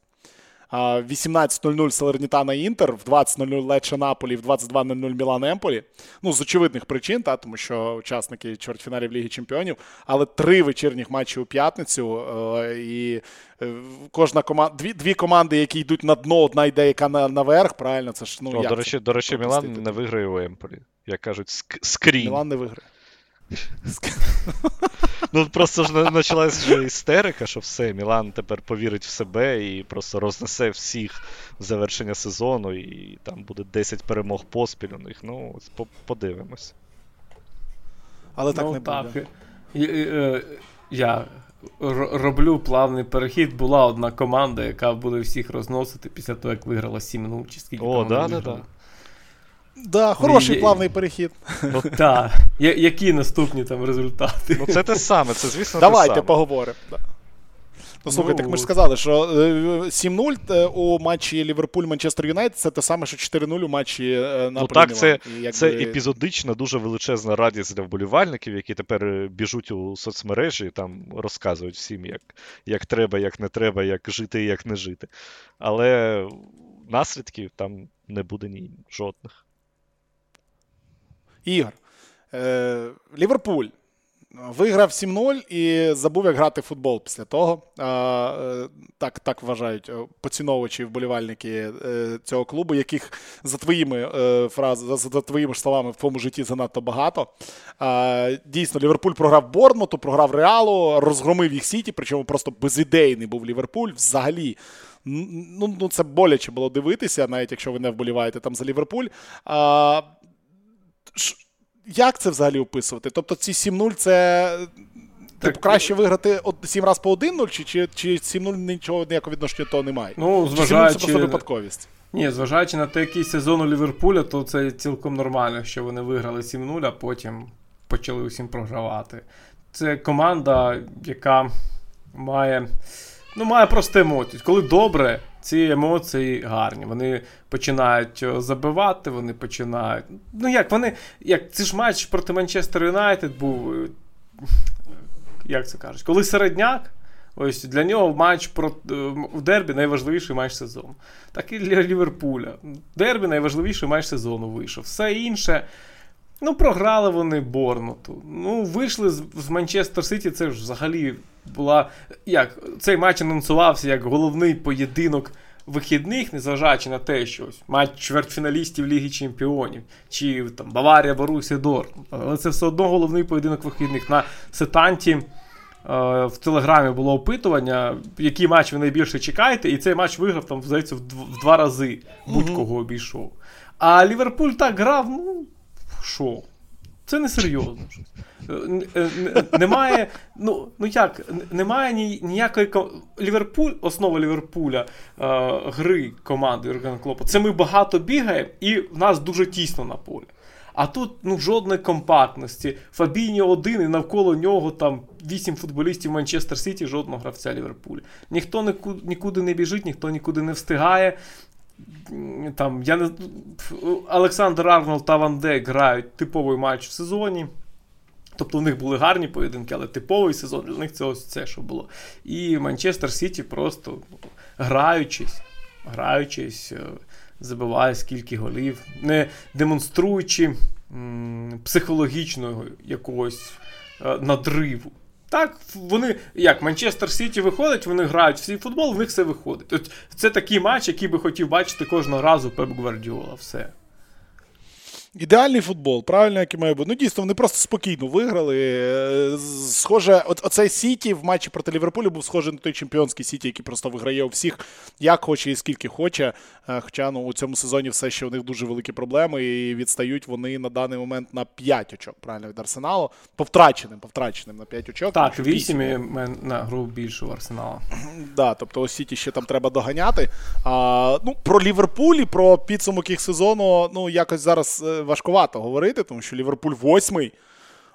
18.00 Салернітана Інтер, в 20.00 Лече Наполі, в 22.00 Мілан Емполі. Ну, з очевидних причин, та, тому що учасники чвертьфіналів Ліги Чемпіонів, але три вечірніх матчі у п'ятницю. Е, і е, кожна команда, дві дві команди, які йдуть на дно, одна йде, яка на, наверх, правильно, це ж ну. О, як до речі, до речі, Мілан не виграє у Емполі. Як кажуть, скрін. Мілан не виграє. Ну, просто ж почалась вже істерика, що все, Мілан тепер повірить в себе і просто рознесе всіх в завершення сезону, і там буде 10 перемог поспіль у них. Ну, подивимось. Але так ну, не так. буде. Е, я роблю плавний перехід. Була одна команда, яка буде всіх розносити після того, як виграла 7-0 чи скільки. О, да, да, да. Да, хороший плавний перехід. Ну, Так. Які наступні там результати? Ну, це те саме, це, звісно, Давайте те саме. поговоримо. Ну, слухай, так ми ж сказали, що 7-0 е, у матчі Ліверпуль-Манчестер Юнайтед це те саме, що 4-0 у матчі е, на Ну так, це якби... це епізодична, дуже величезна радість для вболівальників, які тепер е, біжуть у соцмережі і там розказують всім, як як треба, як не треба, як жити і як не жити. Але наслідків там не буде ні жодних. Ігор. Е, Ліверпуль виграв 7-0 і забув, як грати в футбол після того. Е, так так вважають е, поціновувачі вболівальники цього клубу, яких за твоїми фразами, за, твоїми словами в твоєму житті занадто багато. Дійсно, Ліверпуль програв Борнмуту, програв Реалу, розгромив їх Сіті, причому просто безідейний був Ліверпуль. Взагалі. Ну, Це боляче було дивитися, навіть якщо ви не вболіваєте там за Ліверпуль. Як це взагалі описувати? Тобто ці 7-0 це. Типу, краще виграти 7 разів по 1-0, чи чи, чи 7-0 нічого ніякого відношення того немає? Ну, зважаючи... Це просто випадковість. Ні, зважаючи на те, який сезон у Ліверпуля, то це цілком нормально, що вони виграли 7-0, а потім почали усім програвати. Це команда, яка має ну, має просто емоції. Коли добре, ці емоції гарні. Вони починають е, забивати, вони починають. Ну як вони. як Це ж матч проти Манчестер Юнайтед був. Е, як це кажуть? Коли середняк. Ось для нього матч про е, в Дербі найважливіший матч сезону. Так і для Ліверпуля. Дербі найважливіший матч сезону вийшов. Все інше. Ну, програли вони Борнуту. Ну, вийшли з, з Манчестер Сіті, це ж взагалі була. як, Цей матч анонсувався як головний поєдинок вихідних, незважаючи на те, що ось матч чвертьфіналістів Ліги Чемпіонів, чи там Баварія, Борусія, Дортмунд. Але це все одно головний поєдинок вихідних. На сетанті е, в Телеграмі було опитування, який матч ви найбільше чекаєте, і цей матч виграв там, здається, в, в два рази будь-кого обійшов. А Ліверпуль так грав, ну, що? Це не серйозно. Е, немає, ну ну як, немає ніякої Ліверпуль, основа Ліверпуля е, гри команди Юргена Клопа. Це ми багато бігаємо, і в нас дуже тісно на полі. А тут ну, жодної компактності. Фабіні один, і навколо нього там вісім футболістів Манчестер Сіті, жодного гравця Ліверпуля. Ніхто нікуди не біжить, ніхто нікуди не встигає там, я не... Олександр Арнольд та Ван Дейк грають типовий матч в сезоні. Тобто в них були гарні поєдинки, але типовий сезон для них це ось це, що було. І Манчестер Сіті просто граючись, граючись, е, забиває скільки голів, не демонструючи м- психологічного якогось е- надриву. Так, вони як Манчестер Сіті виходить, вони грають всі футбол, в них все виходить. От Це такий матч, який би хотів бачити кожного разу Пеп Гвардіола. Все. Ідеальний футбол, правильно, як і має бути. Ну, дійсно, вони просто спокійно виграли. Е, схоже, от оцей Сіті в матчі проти Ліверпулю був схожий на той чемпіонський Сіті, який просто виграє у всіх, як хоче і скільки хоче. Е, хоча ну, у цьому сезоні все ще у них дуже великі проблеми, і відстають вони на даний момент на 5 очок, правильно, від Арсеналу. По втраченим, по втраченим на 5 очок. Так, 8 на гру більше у Арсенала. *clears throat* Да, тобто ось Сіті ще там треба доганяти. А, ну, Про Ліверпуль і про підсумок їх сезону, ну, якось зараз. Важкувато говорити, тому що Ліверпуль восьмий.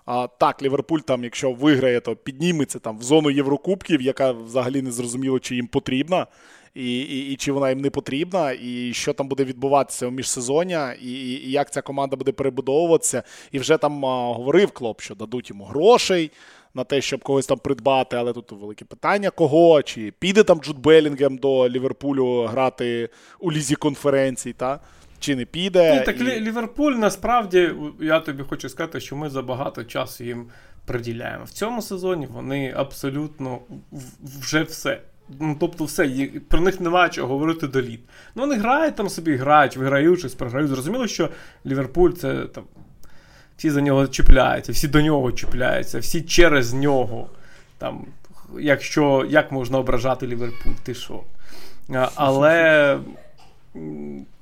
А, Так, Ліверпуль, там, якщо виграє, то підніметься там в зону Єврокубків, яка взагалі не зрозуміло, чи їм потрібна, і і, і чи вона їм не потрібна, і що там буде відбуватися у міжсезоння, і, і як ця команда буде перебудовуватися. І вже там а, говорив Клоп, що дадуть йому грошей на те, щоб когось там придбати, але тут велике питання кого, чи піде там Джуд Белінгем до Ліверпулю грати у лізі конференцій. та? Чи не піде. Ні, Так і... Ліверпуль насправді, я тобі хочу сказати, що ми забагато часу їм приділяємо. В цьому сезоні вони абсолютно вже все. Ну, Тобто, все, про них немає чого говорити до літ. Ну, вони грають там собі, грають, виграючись, програють. Зрозуміло, що Ліверпуль це там. Всі за нього чіпляються, всі до нього чіпляються, всі через нього. Там, Якщо як можна ображати Ліверпуль, ти що? Але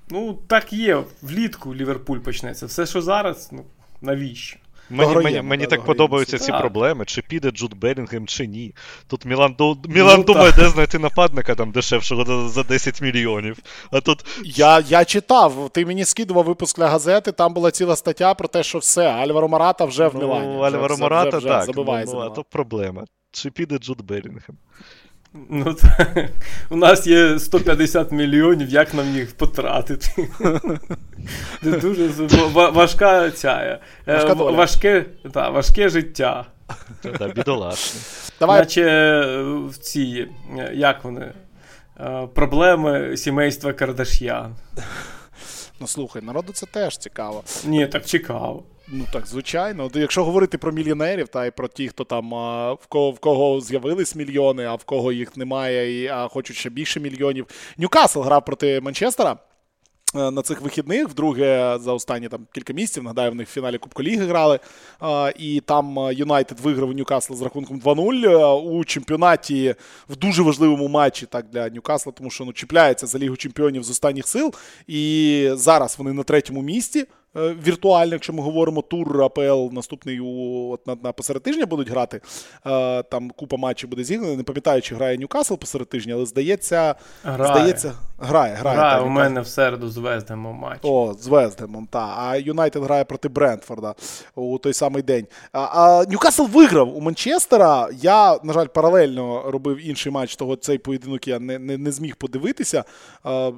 Ну, так є. Влітку Ліверпуль почнеться. Все, що зараз, ну, навіщо? Мені мені, мені так подобаються ці так. проблеми, чи піде Джуд Белінгем, чи ні. Тут Мілан до... Мілан ну, думає, так. де знайти нападника там дешевшого за 10 мільйонів. А тут... Я я читав, ти мені скидував випуск для газети, там була ціла стаття про те, що все, Альваро Марата вже в Мілані. Ну, Альваро Марата, так. Забиває ну, а то проблема. Чи піде Джуд Белінгем? Ну, так. *laughs* У нас є 150 мільйонів, як нам їх потратити? *laughs* Це дуже важка ця, е, важке та, важке життя. Та, бідолашне. Давай. Наче е, в ці, е, як вони, проблеми сімейства Кардаш'ян. Ну слухай, народу це теж цікаво. Ні, так цікаво. Ну так, звичайно. Якщо говорити про мільйонерів, та й про ті, хто там в кого в кого з'явились мільйони, а в кого їх немає, і а хочуть ще більше мільйонів. Ньюкасл грав проти Манчестера. На цих вихідних, вдруге за останні там кілька місяців, нагадаю, в них в фіналі Кубка Ліги грали. І там Юнайтед виграв Ньюкасла з рахунком 2-0 е, у чемпіонаті в дуже важливому матчі так для Ньюкасла, тому що ну, чіпляється за Лігу чемпіонів з останніх сил. І зараз вони на третьому місці. Е, віртуально, якщо ми говоримо тур АПЛ наступний у, от на, на посеред тижня будуть грати. Е, там купа матчів буде зігнана. Не пам'ятаю, чи грає Ньюкасл посеред тижня, але здається, грає. здається, грає. Грає, грає та, у мене в середу з Вездемом матч. О, з Вездемом, так. А Юнайтед грає проти Брентфорда у той самий день. А, а Ньюкасл виграв у Манчестера. Я, на жаль, паралельно робив інший матч, того цей поєдинок я не не, не зміг подивитися. А,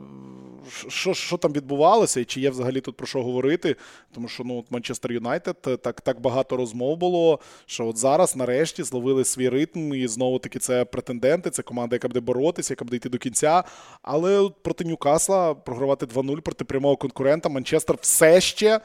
що що там відбувалося, і чи є взагалі тут про що говорити? Тому що ну, Манчестер Юнайтед е, так так багато розмов було, що от зараз, нарешті, зловили свій ритм, і знову таки це претенденти, це команда, яка буде боротися, яка буде йти до кінця. Але проти Ньюкасла програвати 2-0 проти прямого конкурента Манчестер все ще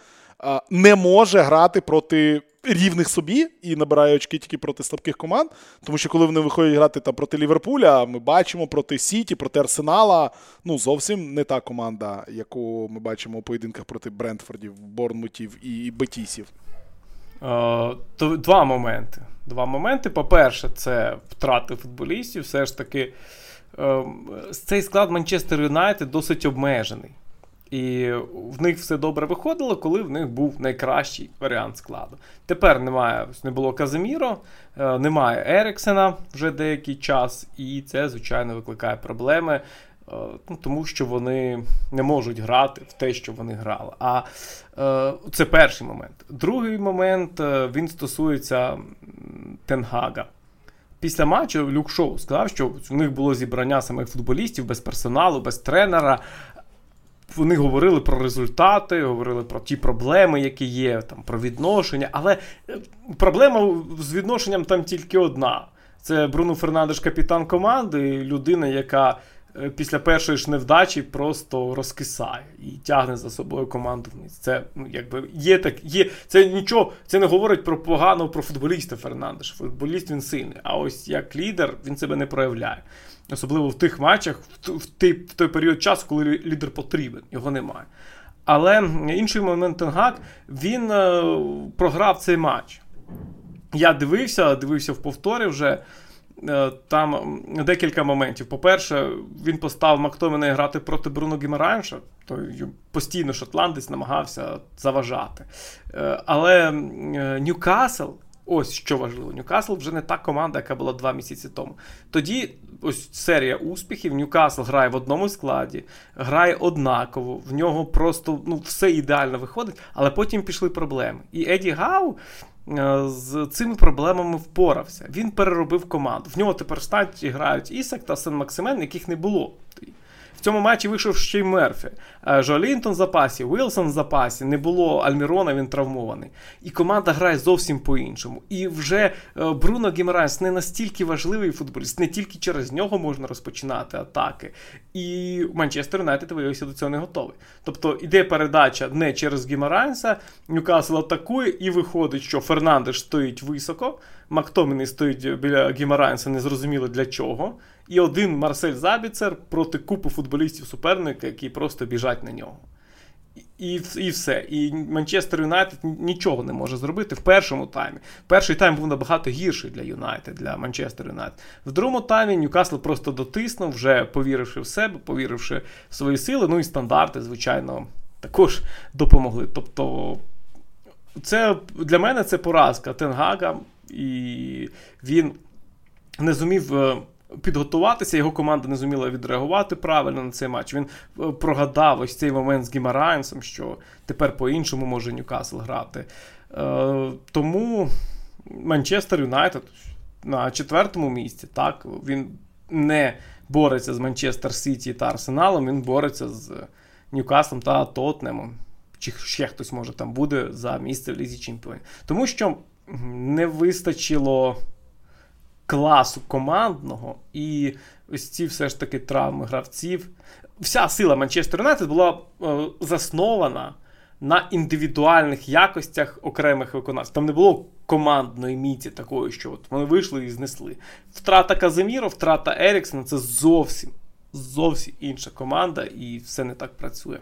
не може грати проти рівних собі і набирає очки тільки проти слабких команд. Тому що коли вони виходять грати там проти Ліверпуля, ми бачимо проти Сіті, проти Арсенала. Ну, зовсім не та команда, яку ми бачимо у поєдинках проти Брентфордів, Борнмутів і Бетісів. То Два моменти. Два моменти. По-перше, це втрати футболістів. Все ж таки, uh, цей склад Манчестер Юнайтед досить обмежений. І в них все добре виходило, коли в них був найкращий варіант складу. Тепер немає, не було Казиміро, е, немає Еріксена вже деякий час, і це, звичайно, викликає проблеми, е, ну, тому що вони не можуть грати в те, що вони грали. А е, це перший момент. Другий момент він стосується Тенгага. Після матчу Люк Шоу сказав, що у них було зібрання самих футболістів без персоналу, без тренера вони говорили про результати, говорили про ті проблеми, які є, там, про відношення. Але е, проблема з відношенням там тільки одна. Це Бруно Фернандеш, капітан команди, людина, яка після першої ж невдачі просто розкисає і тягне за собою команду вниз. Це ну, якби є так, є. Це нічого, це не говорить про погано про футболіста Фернандеш. Футболіст він сильний. А ось як лідер він себе не проявляє. Особливо в тих матчах, в той, в той період часу, коли лідер потрібен, його немає. Але інший момент Тенгак, він е, програв цей матч. Я дивився, дивився в повторі вже. Е, там декілька моментів. По-перше, він поставив Мактоміна грати проти Бруно Гімаранша, то постійно шотландець намагався заважати. Е, але е, Ньюкасл Ось що важливо. Ньюкасл вже не та команда, яка була два місяці тому. Тоді ось серія успіхів. Ньюкасл грає в одному складі, грає однаково, в нього просто ну, все ідеально виходить, але потім пішли проблеми. І Еді Гау з цими проблемами впорався. Він переробив команду. В нього тепер в старті грають Ісак та Сен Максимен, яких не було цьому матчі вийшов ще й Мерфі. Е, Жолінтон в запасі, Уілсон в запасі, не було Альмірона, він травмований. І команда грає зовсім по-іншому. І вже е, Бруно Гімерайс не настільки важливий футболіст, не тільки через нього можна розпочинати атаки. І Манчестер Юнайтед виявився до цього не готовий. Тобто іде передача не через Гімерайса, Ньюкасл атакує, і виходить, що Фернандеш стоїть високо, Мактоміний стоїть біля Гімерайса, незрозуміло для чого і один Марсель Забіцер проти купи футболістів суперника, які просто біжать на нього. І і все. І Манчестер Юнайтед нічого не може зробити в першому таймі. Перший тайм був набагато гірший для Юнайтед, для Манчестер Юнайтед. В другому таймі Ньюкасл просто дотиснув, вже повіривши в себе, повіривши в свої сили. Ну і стандарти, звичайно, також допомогли. Тобто, це для мене це поразка Тенгага, і він не зумів е, підготуватися. Його команда не зуміла відреагувати правильно на цей матч. Він е, прогадав ось цей момент з Гімараєнсом, що тепер по-іншому може Ньюкасл грати. Е, Тому Манчестер Юнайтед на четвертому місці, так, він не бореться з Манчестер Сіті та Арсеналом, він бореться з Ньюкаслом та Тотнемом. Чи ще хтось може там буде за місце в Лізі Чемпіонів. Тому що не вистачило класу командного і ось ці все ж таки травми гравців. Вся сила Манчестер Юнайтед була е, заснована на індивідуальних якостях окремих виконавців. Там не було командної міці такої, що от вони вийшли і знесли. Втрата Казиміро, втрата Еріксона це зовсім зовсім інша команда, і все не так працює.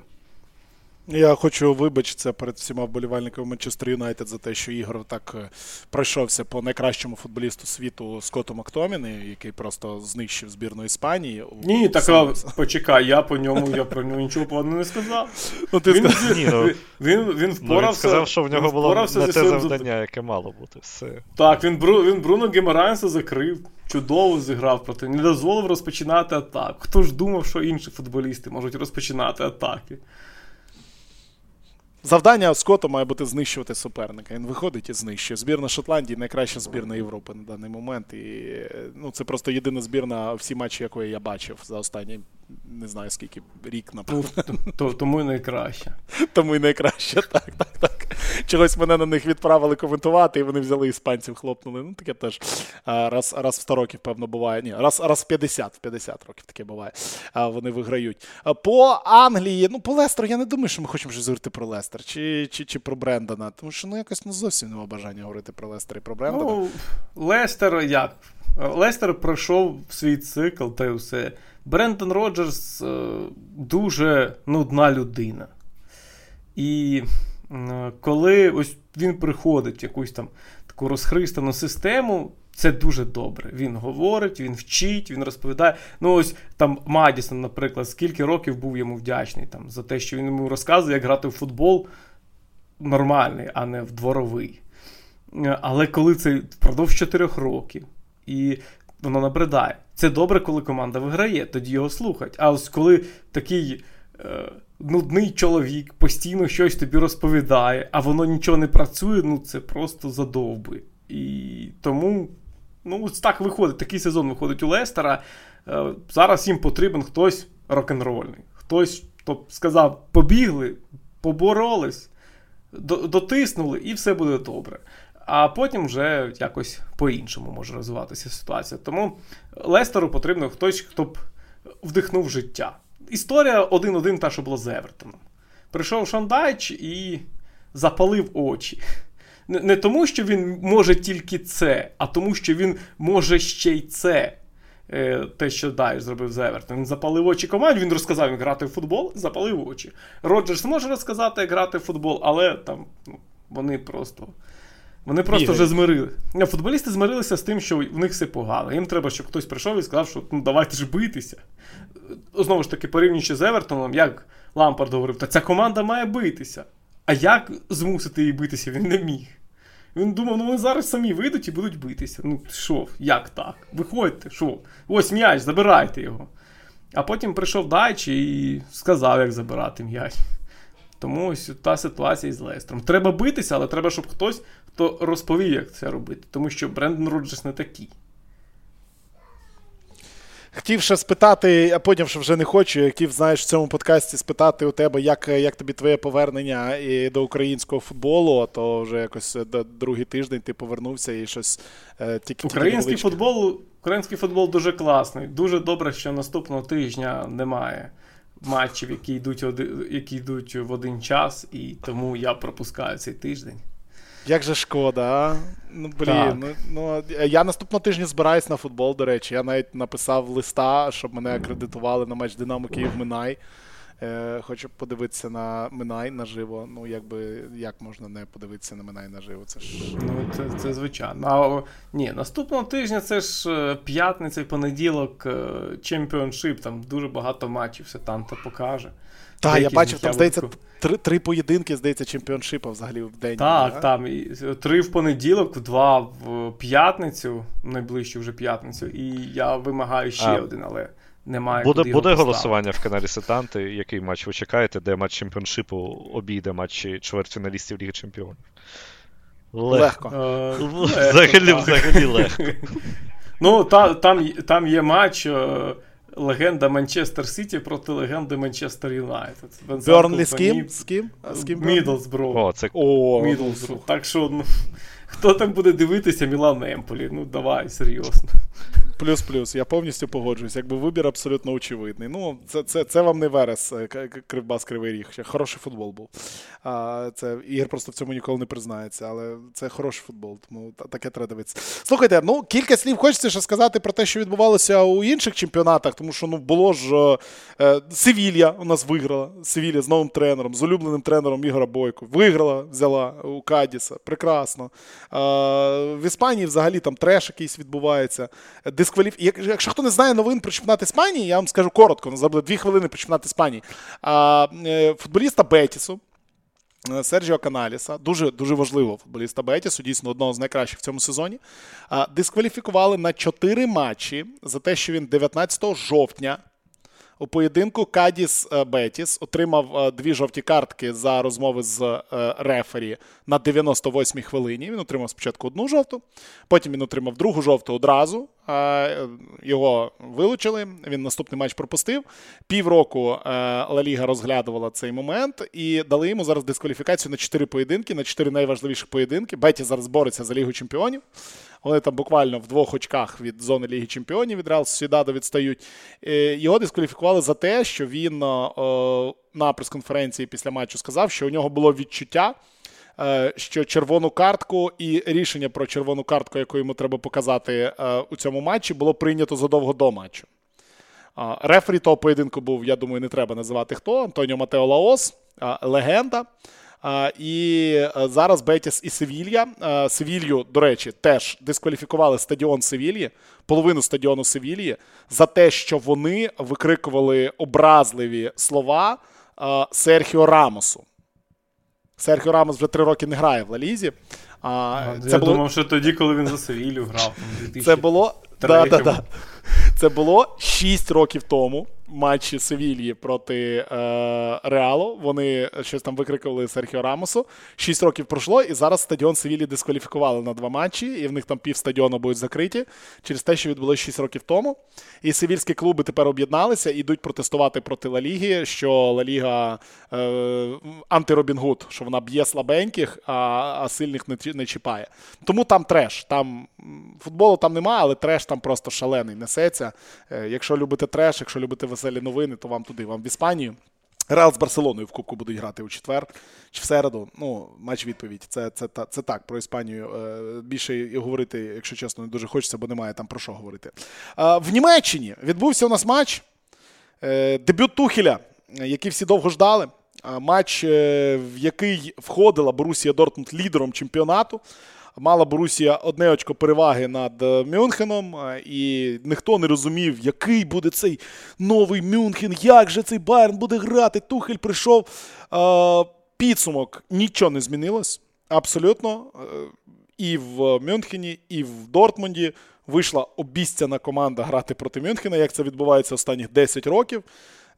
Я хочу вибачитися перед всіма вболівальниками Манчестер Юнайтед за те, що Ігор так е, пройшовся по найкращому футболісту світу Скоту Мактоміни, який просто знищив збірну Іспанії. Ні, така *laughs* почекай, я по ньому, я про нього нічого поганого не сказав. Ну, ти він, сказав, ні, ну, він, він, він впорався. Ну, він сказав, що в нього було не те завдання, яке мало бути. Все. Так, він він Бруно Гемаранса закрив. Чудово зіграв проти, не дозволив розпочинати атаку. Хто ж думав, що інші футболісти можуть розпочинати атаки? Завдання Скотта має бути знищувати суперника. Він виходить і знищує. Збірна Шотландії найкраща збірна Європи на даний момент. І ну, це просто єдина збірна всі матчі, якої я бачив за останні не знаю скільки рік, напевно. Ну, тому і найкраще. *laughs* Тому і найкраще, так, так, так. Чогось мене на них відправили коментувати, і вони взяли іспанців, хлопнули. Ну, таке теж раз раз в 100 років, певно, буває. Ні, раз раз в 50 в 50 років таке буває. Вони виграють. По Англії, ну, по Лестеру, я не думаю, що ми хочемо щось говорити про Лестер чи чи, чи про Брендона. Тому що ну, якось ну, зовсім нема бажання говорити про Лестер і про Брендона. Ну, Лестер як? Лестер пройшов свій цикл та й усе. Брендон Роджерс е, дуже нудна людина. І е, коли ось він приходить в якусь там таку розхристану систему, це дуже добре. Він говорить, він вчить, він розповідає. Ну, ось там Мадісон, наприклад, скільки років був йому вдячний там, за те, що він йому розказує, як грати в футбол нормальний, а не в дворовий. Е, але коли це впродовж 4 років, і воно набридає. Це добре, коли команда виграє, тоді його слухать. А ось коли такий е, нудний чоловік постійно щось тобі розповідає, а воно нічого не працює, ну це просто задовбує. І тому ну, ось так виходить. Такий сезон виходить у Лестера. Е, зараз їм потрібен хтось рок-н-рольний, хтось Тобто сказав, побігли, поборолись, дотиснули, і все буде добре. А потім вже якось по-іншому може розвиватися ситуація. Тому Лестеру потрібно хтось, хто б вдихнув життя. Історія один-один та, що була з Евертоном. Прийшов Шандайч і запалив очі. Не, тому, що він може тільки це, а тому, що він може ще й це. Е, те, що Дайш зробив з. Він запалив очі команді, він розказав, як грати в футбол, запалив очі. Роджерс може розказати, як грати в футбол, але там ну, вони просто вони просто Бігає. вже змирили. Футболісти змирилися з тим, що в них все погано. Їм треба, щоб хтось прийшов і сказав, що ну давайте ж битися. Знову ж таки, порівнюючи з Евертоном, як Лампард говорив, та ця команда має битися. А як змусити її битися, він не міг. Він думав, ну вони зараз самі вийдуть і будуть битися. Ну, що, як так? Виходьте, що? Ось м'яч, забирайте його. А потім прийшов Дайчі і сказав, як забирати м'яч. Тому ось та ситуація із Лестером. Треба битися, але треба, щоб хтось хто розповів, як це робити. Тому що Брендон Роджерс не такий. Хотів ще спитати, а потім що вже не хочу. Хотів, знаєш, в цьому подкасті спитати у тебе, як як тобі твоє повернення і до українського футболу, а то вже якось е, до другий тиждень ти повернувся і щось е, тільки Український тільки футбол Український футбол дуже класний. Дуже добре, що наступного тижня немає матчів, які йдуть які йдуть в один час, і тому я пропускаю цей тиждень. Як же шкода, а? Ну, блін, ну, ну я наступного тижня збираюсь на футбол, до речі. Я навіть написав листа, щоб мене акредитували на матч Динамо Київ Минай. Е, Хочу подивитися на Минай наживо. Ну, якби як можна не подивитися на Минай наживо? Це ж. Ну, це це звичайно. А ні, наступного тижня це ж е, п'ятниця і понеділок, чемпіоншип, там дуже багато матчів, все там то покаже. Так, я бачив, там, здається, три три поєдинки, здається, чемпіоншипа взагалі в день. Так, да? там і три в понеділок, два в п'ятницю, найближчу вже п'ятницю, і я вимагаю ще а, один, але немає. Буде буде голосування в каналі Сетанти. Який матч ви чекаєте, де матч чемпіоншипу обійде матчі чвертьфіналістів Ліги Чемпіонів? Легко. легко. Взагалі, *laughs* взагалі легко. *laughs* Ну, та, там там є матч. Легенда Манчестер Сіті проти легенди Манчестер Юнайтед. Бернлі з ким? З ким? З ким Мідлсбро. О, це... О, Мідлсбро. Так що, ну, *laughs* хто там буде дивитися Мілан Емполі? Ну, давай, серйозно. Плюс-плюс, я повністю погоджуюсь. Якби вибір абсолютно очевидний. Ну, це це, це вам не Верес, е, Кривбас Кривий Ріг. Хороший футбол був. А, це Ігор просто в цьому ніколи не признається, але це хороший футбол, тому таке треба дивитися. Слухайте, ну кілька слів хочеться ще сказати про те, що відбувалося у інших чемпіонатах, тому що ну було ж е, Севілья у нас виграла. Севілья з новим тренером, з улюбленим тренером Ігора Бойко. Виграла, взяла у Кадіса. Прекрасно. А, В Іспанії взагалі там треш якийсь відбувається дискваліф... Якщо хто не знає новин про чемпіонат Іспанії, я вам скажу коротко, забули дві хвилини про чемпіонат Іспанії. А, е, Футболіста Бетісу. Е, Серджіо Каналіса, дуже дуже важливо футболіста Бетісу, дійсно одного з найкращих в цьому сезоні. Дискваліфікували на 4 матчі за те, що він 19 жовтня у поєдинку Кадіс е, Бетіс отримав дві жовті картки за розмови з рефері на 98-й хвилині. Він отримав спочатку одну жовту, потім він отримав другу жовту одразу. Його вилучили. Він наступний матч пропустив. Півроку Ла Ліга розглядувала цей момент і дали йому зараз дискваліфікацію на 4 поєдинки, на 4 найважливіші поєдинки. Беті зараз бореться за Лігу Чемпіонів. Вони там буквально в двох очках від зони Ліги Чемпіонів від Реал Сюдадо відстають. Е, його дискваліфікували за те, що він на прес-конференції після матчу сказав, що у нього було відчуття. Е, що червону картку і рішення про червону картку, яку йому треба показати е, у цьому матчі, було прийнято задовго до матчу. Рефері того поєдинку був, я думаю, не треба називати хто. Антоніо Матео Лаос, легенда. І е, зараз Бетіс і Севілья. Севілью, до речі, теж дискваліфікували стадіон Севільї, половину стадіону Севільї за те, що вони викрикували образливі слова Серхіо Рамосу. Серхіо Рамос вже три роки не грає в Лалізі. А, Я було... думав, що тоді, коли він за Севілю грав. Це було да, да, да. Це було 6 років тому. Матчі Севільї проти е, Реалу. Вони щось там викрикували Серхіо Рамосу. Шість років пройшло, і зараз стадіон Севілі дискваліфікували на два матчі, і в них там пів стадіону будуть закриті через те, що відбулося 6 років тому. І севільські клуби тепер об'єдналися і йдуть протестувати проти Ла Ліги, що Ла Ліга е, антиробінгуд, що вона б'є слабеньких, а а сильних не, не чіпає. Тому там треш. Там Футболу там немає, але треш там просто шалений несеться. Е, якщо любите треш, якщо любите веселі новини, то вам туди, вам в Іспанію. Реал з Барселоною в Кубку будуть грати у четвер чи в середу. Ну, матч відповідь. Це це, це, це так. Про Іспанію е, більше і говорити, якщо чесно, не дуже хочеться, бо немає там про що говорити. Е, в Німеччині відбувся у нас матч. Е, дебют Тухеля, який всі довго ждали. Матч, в який входила Борусія Дортмунд лідером чемпіонату. Мала Борусія одне очко переваги над е, Мюнхеном, е, і ніхто не розумів, який буде цей новий Мюнхен, як же цей Байерн буде грати. Тухель прийшов. Підсумок нічого не змінилось. Абсолютно. Е, і в Мюнхені, і в Дортмунді вийшла обіцяна команда грати проти Мюнхена, як це відбувається останніх 10 років.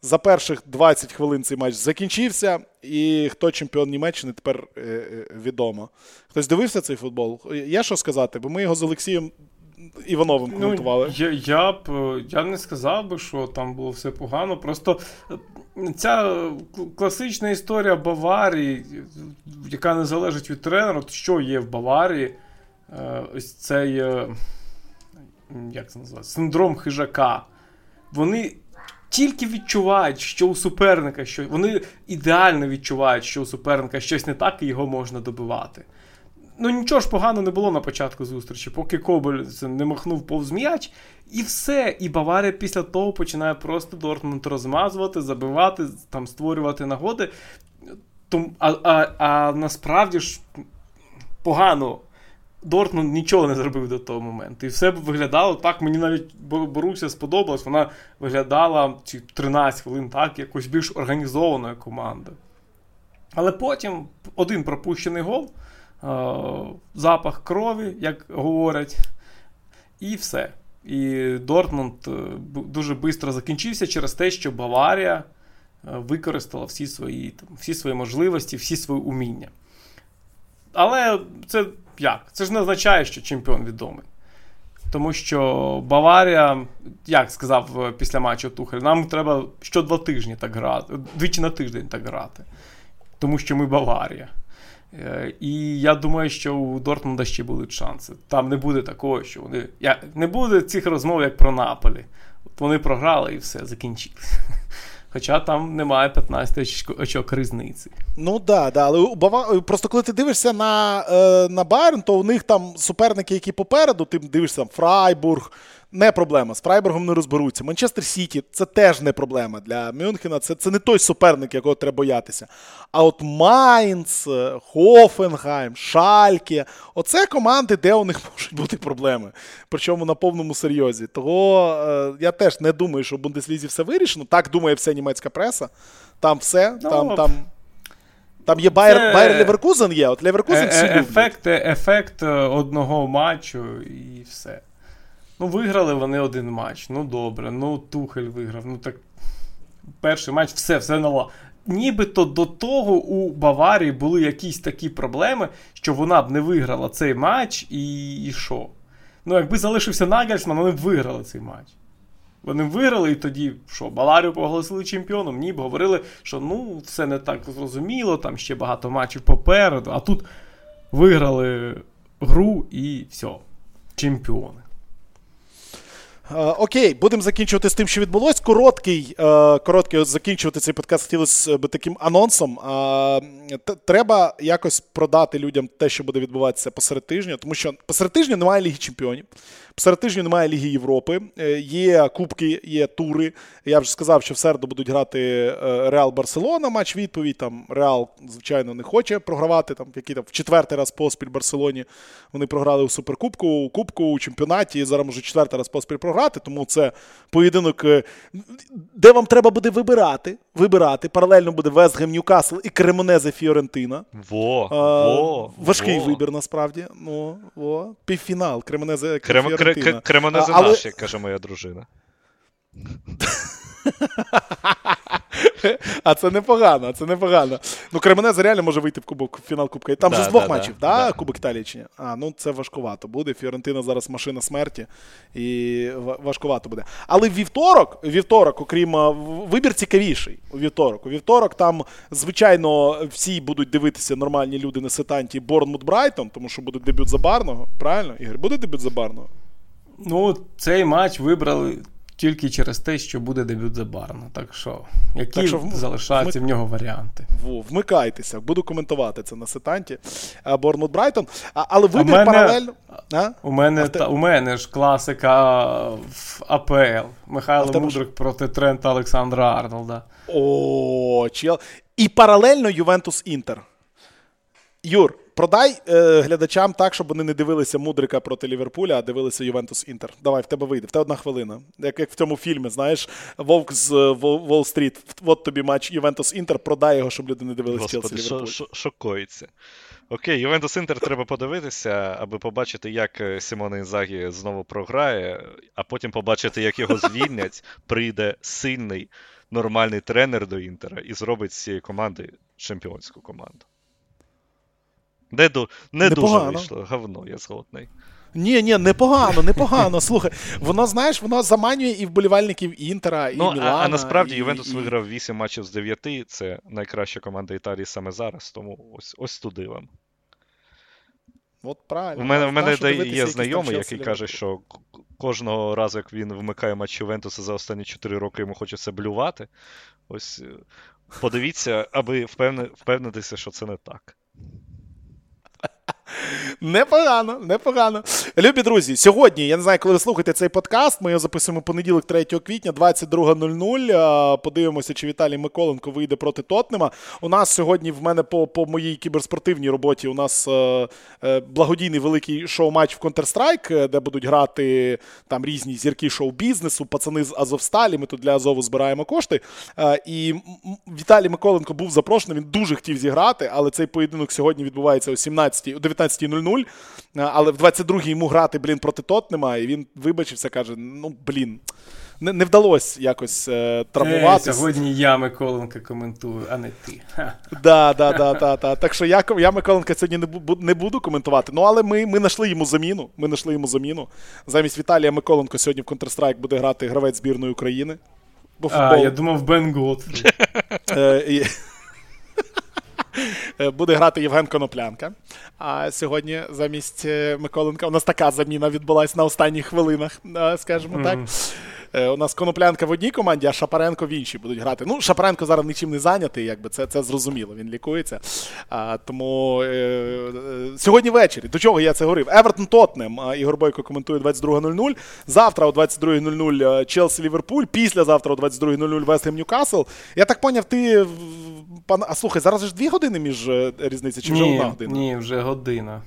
За перших 20 хвилин цей матч закінчився, і хто чемпіон Німеччини тепер е, е, відомо. Хтось дивився цей футбол? Є що сказати, бо ми його з Олексієм Івановим ну, коментували. Ну, я я б я не сказав би, що там було все погано. Просто е, ця класична історія Баварії, яка не залежить від тренера, що є в Баварії, ось цей як це називається, синдром хижака. Вони тільки відчувають, що у суперника що вони ідеально відчувають, що у суперника щось не так, і його можна добивати. Ну нічого ж поганого не було на початку зустрічі, поки Кобель не махнув повз м'яч, і все. І Баварія після того починає просто Дортмунд розмазувати, забивати, там створювати нагоди. А, а, а насправді ж погано Дортмунд нічого не зробив до того моменту. І все виглядало так. Мені навіть Боруся сподобалось, вона виглядала ці 13 хвилин так, якось більш організованою командою. Але потім один пропущений гол, запах крові, як говорять, і все. І Дортмунд е, дуже швидко закінчився через те, що Баварія е, використала всі свої, там, всі свої можливості, всі свої уміння. Але це як? Це ж не означає, що чемпіон відомий. Тому що Баварія, як сказав е, після матчу Тухель, нам треба що два тижні так грати, двічі на тиждень так грати. Тому що ми Баварія. Е, і я думаю, що у Дортмунда ще будуть шанси. Там не буде такого, що вони. Не буде цих розмов, як про Наполі. От Вони програли і все, закінчилося. *laughs* Хоча там немає 15 очок різниці. Ну да, да, але у Бава... просто коли ти дивишся на е, на Байерн, то у них там суперники, які попереду, ти дивишся там Фрайбург, не проблема. З Фрайбургом не розберуться. Манчестер Сіті це теж не проблема для Мюнхена. Це це не той суперник, якого треба боятися. А от Майнц, Хофенгайм, Шальке оце команди, де у них *laughs* можуть бути проблеми. Причому на повному серйозі. Того е, я теж не думаю, що в Бундеслізі все вирішено. Так думає вся німецька преса. Там все. Ну, там, там, там є Байер, це... Байер Леверкузен є. От Леверкузен всі е, ефект, ефект одного матчу і все. Ну, виграли вони один матч. Ну, добре. Ну, Тухель виграв. Ну так. Перший матч, все, все нало. Нібито до того у Баварії були якісь такі проблеми, що вона б не виграла цей матч і і що? Ну, якби залишився Нагельсман, вони б виграли цей матч. Вони виграли, і тоді що, Баварію проголосили чемпіоном? Ні, б говорили, що ну, все не так зрозуміло, там ще багато матчів попереду. А тут виграли гру і все, чемпіони. Е, окей, будемо закінчувати з тим, що відбулось. Короткий, е, короткий закінчувати цей подкаст хотілося б таким анонсом. Е, треба якось продати людям те, що буде відбуватися посеред тижня, тому що посеред тижня немає Ліги Чемпіонів. Посеред тижня немає Ліги Європи, е, є кубки, є тури. Я вже сказав, що в середу будуть грати е, Реал Барселона. Матч відповідь. Там Реал, звичайно, не хоче програвати. Там який там в четвертий раз поспіль Барселоні вони програли у суперкубку, у кубку, у чемпіонаті. І зараз може четвертий раз поспіль програти. Тому це поєдинок, е, де вам треба буде вибирати. Вибирати. Паралельно буде Вестгем, Ньюкасл і Кремонезе Фіорентина. Во, а, во, Важкий во. вибір, насправді. Ну, во. Півфінал. Кремонезе Крем... Фіорентина. Кремонезе Але... наш, як каже моя дружина. *laughs* А це непогано, це непогано. Ну, Кременез реально може вийти в кубок в фінал Кубка. Там да, же з двох да, матчів, да, да? Кубок Італії чи ні? А, ну це важкувато буде. Фіорентина зараз машина смерті, і важкувато буде. Але вівторок, вівторок, окрім вибір цікавіший. У вівторок. У вівторок там, звичайно, всі будуть дивитися нормальні люди на сетанті Борнмут Брайтон, тому що буде дебют Забарного. Правильно? Ігор, буде дебют Забарного? Ну, цей матч вибрали тільки через те, що буде дебют Забарна. Так що, які так що в... залишаються вмик... в нього варіанти? Вмикайтеся, буду коментувати це на сетанті. Борнмут Брайтон. Але вибір мене... паралельно. А? У мене Авте... та, у мене ж класика в АПЛ. Михайло Мудрик ж... проти Трента Олександра Арнолда. О, чел. І паралельно Ювентус Інтер. Юр, Продай е, глядачам так, щоб вони не дивилися Мудрика проти Ліверпуля, а дивилися Ювентус Інтер. Давай, в тебе вийде. В тебе одна хвилина. Як як в цьому фільмі, знаєш, Вовк з Волл-стріт. От тобі матч Ювентус Інтер, продай його, щоб люди не дивилися Челсі Ліверпуль. Шо, шокується. Окей, Ювентус Інтер треба подивитися, аби побачити, як е, Сімоне Інзагі знову програє, а потім побачити, як його звільнять, прийде сильний, нормальний тренер до Інтера і зробить з цієї команди чемпіонську команду. Не, ду... не дуже вийшло, говно, я згодний. Ні, ні, непогано, непогано. Слухай, воно, знаєш, воно заманює і вболівальників Інтера, і ну, Мілана. А, а насправді і, Ювентус і... виграв 8 матчів з 9, це найкраща команда Італії саме зараз, тому ось ось туди вам. От правильно. У мене в мене де є знайомий, який каже, що кожного разу, як він вмикає матч Ювентуса за останні 4 роки, йому хочеться блювати. Ось подивіться, аби впевнитися, що це не так. Непогано, непогано. Любі друзі, сьогодні, я не знаю, коли ви слухаєте цей подкаст, ми його записуємо понеділок, 3 квітня, 22.00. Подивимося, чи Віталій Миколенко вийде проти Тотнема. У нас сьогодні в мене по по моїй кіберспортивній роботі у нас е, е, благодійний великий шоу-матч в Counter-Strike, е, де будуть грати там різні зірки шоу-бізнесу, пацани з Азовсталі. Ми тут для Азову збираємо кошти. Е, і Віталій Миколенко був запрошений, він дуже хотів зіграти, але цей поєдинок сьогодні відбувається о 17 о 19.00. Але в 22-й йому грати, блін, проти Тотнема, і він вибачився, каже: ну, блін. Не не вдалося якось е, травмуватися. Е, сьогодні я Миколенко коментую, а не ти. Да, да, да, да, да. Так що я я Миколенка сьогодні не буду, не буду коментувати. Ну, але ми ми знайшли йому заміну. Ми знайшли йому заміну. Замість Віталія Миколенко сьогодні в Counter-Strike буде грати гравець збірної України. Бо А, я думав, Бен Голд. Е, *laughs* Е, буде грати Євген Коноплянка. А сьогодні замість е, Миколенка у нас така заміна відбулася на останніх хвилинах, е, скажімо mm-hmm. так. Е, у нас Коноплянка в одній команді, а Шапаренко в іншій будуть грати. Ну, Шапаренко зараз нічим не зайнятий, якби це це зрозуміло. Він лікується. А, Тому е, е, сьогодні ввечері, до чого я це говорив? Евертон Тотнем. Ігор Бойко коментує 22.00. Завтра о 22.00 Челсі Ліверпуль. Післязавтра о 22.00 Вестгем Ньюкасл. Я так поняв, ти. Пан... А слухай, зараз ж дві години між е, різниці, чи вже ні, одна година? Ні, вже година.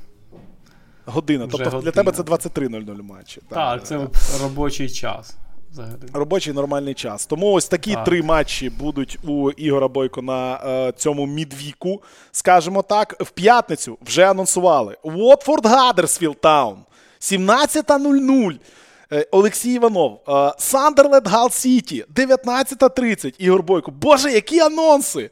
Година. Вже тобто година. для тебе це 23.00 матчі. Так, так це робочий час взагалі. Робочий нормальний час. Тому ось такі так. три матчі будуть у Ігоря Бойко на е, цьому midweek у. Скажімо так, в п'ятницю вже анонсували. Уотфорд Гадерсфілд Таун. 17.00. Е, Олексій Іванов, Сандерленд Галл Сіті, 19.30. Ігор Бойко. Боже, які анонси!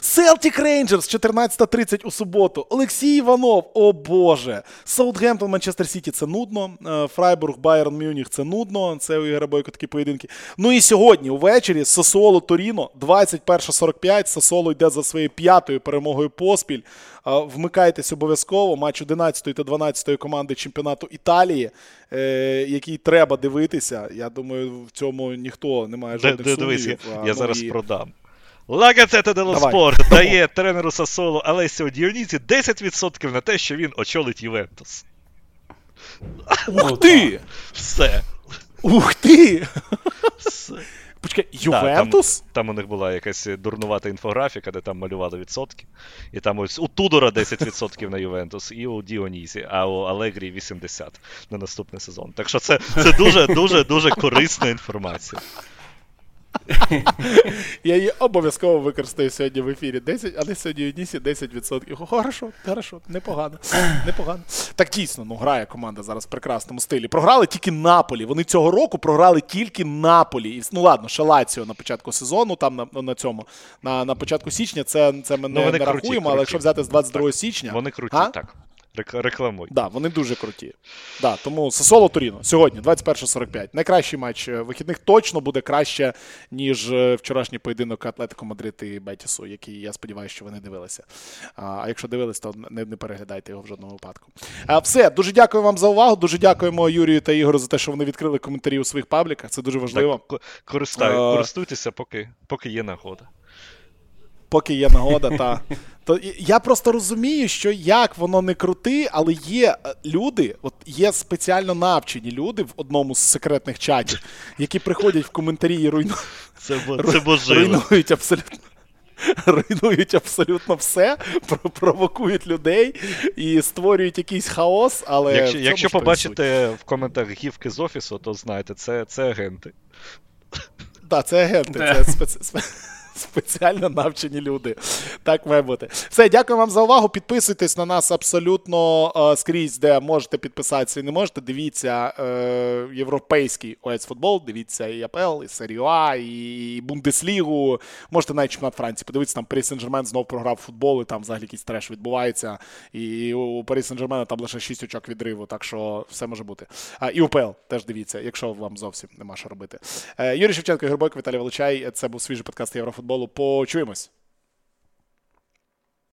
Селтік Рейнджерс 14.30 у суботу. Олексій Іванов, о Боже. Саутгемптон, Манчестер Сіті це нудно. Е, Фрайбург, Байерн Мюніх це нудно. Це у Ігоря Бойко такі поєдинки. Ну і сьогодні, увечері, Сосоло Торіно, 21.45. Сосоло йде за своєю п'ятою перемогою поспіль. Е, вмикайтесь обов'язково. Матч 11 та 12 команди чемпіонату Італії, е, який треба дивитися. Я думаю, в цьому ніхто не має жодних сумнівів. Я зараз продам. Ла Газета дело Спорт дає тренеру Сасолу Алесіо Діонізі 10% на те, що він очолить Ювентус. Ух ти! Все. Ух ти! Все. Почекай, Ювентус? Да, там, там у них була якась дурнувата інфографіка, де там малювали відсотки. І там ось у Тудора 10% на Ювентус, і у Діонізі, а у Алегрі 80% на наступний сезон. Так що це це дуже дуже дуже корисна інформація. Я її обов'язково використаю сьогодні в ефірі. 10, але сьогодні Нісі 10%. Хорошо, хорошо, непогано. непогано. Так дійсно, ну грає команда зараз в прекрасному стилі. Програли тільки Наполі. Вони цього року програли тільки Наполі. Ну ладно, ще Лаціо на початку сезону, там на на цьому, на на початку січня. Це це ми ну, не, не круті, рахуємо, круті. але якщо взяти з 22 так. січня. Вони круті, а? так. Рекламуй. Да, вони дуже круті. Да, Тому Сосоло Торіно сьогодні, 21.45. Найкращий матч е, вихідних точно буде краще, ніж е, вчорашній поєдинок Атлетико Мадрид і Бетісу, який я сподіваюся, що ви не дивилися. А якщо дивились, то не не переглядайте його в жодному випадку. А, Все, дуже дякую вам за увагу. Дуже дякуємо Юрію та Ігору за те, що вони відкрили коментарі у своїх пабліках. Це дуже важливо. Так, користаю. Користуйтеся, поки, поки є нагода поки є нагода, та. *laughs* То я просто розумію, що як воно не крути, але є е, люди, от є спеціально навчені люди в одному з секретних чатів, які приходять в коментарі і руйну... це, це руйнують абсолютно. Руйнують абсолютно все, провокують людей і створюють якийсь хаос. але... Якщо якщо побачите в коментах гівки з офісу, то знаєте, це це агенти. Так, це агенти. Це спец *laughs* спеціально навчені люди. Так має бути. Все, дякую вам за увагу. Підписуйтесь на нас абсолютно е, скрізь, де можете підписатися і не можете. Дивіться е, європейський ОЕЦ футбол, дивіться і АПЛ, і Серію А, і Бундеслігу. Можете навіть чемпіонат Франції. Подивитися, там Парі Сен-Жермен знов програв футбол, і там взагалі якийсь треш відбувається. І у Парі Сен-Жермена там лише 6 очок відриву, так що все може бути. А, І УПЛ теж дивіться, якщо вам зовсім нема що робити. Е, Юрій Шевченко, Ігор Бойко, Віталій Волочай. Це був свіжий подкаст Єврофутбол футболу. Почуємось.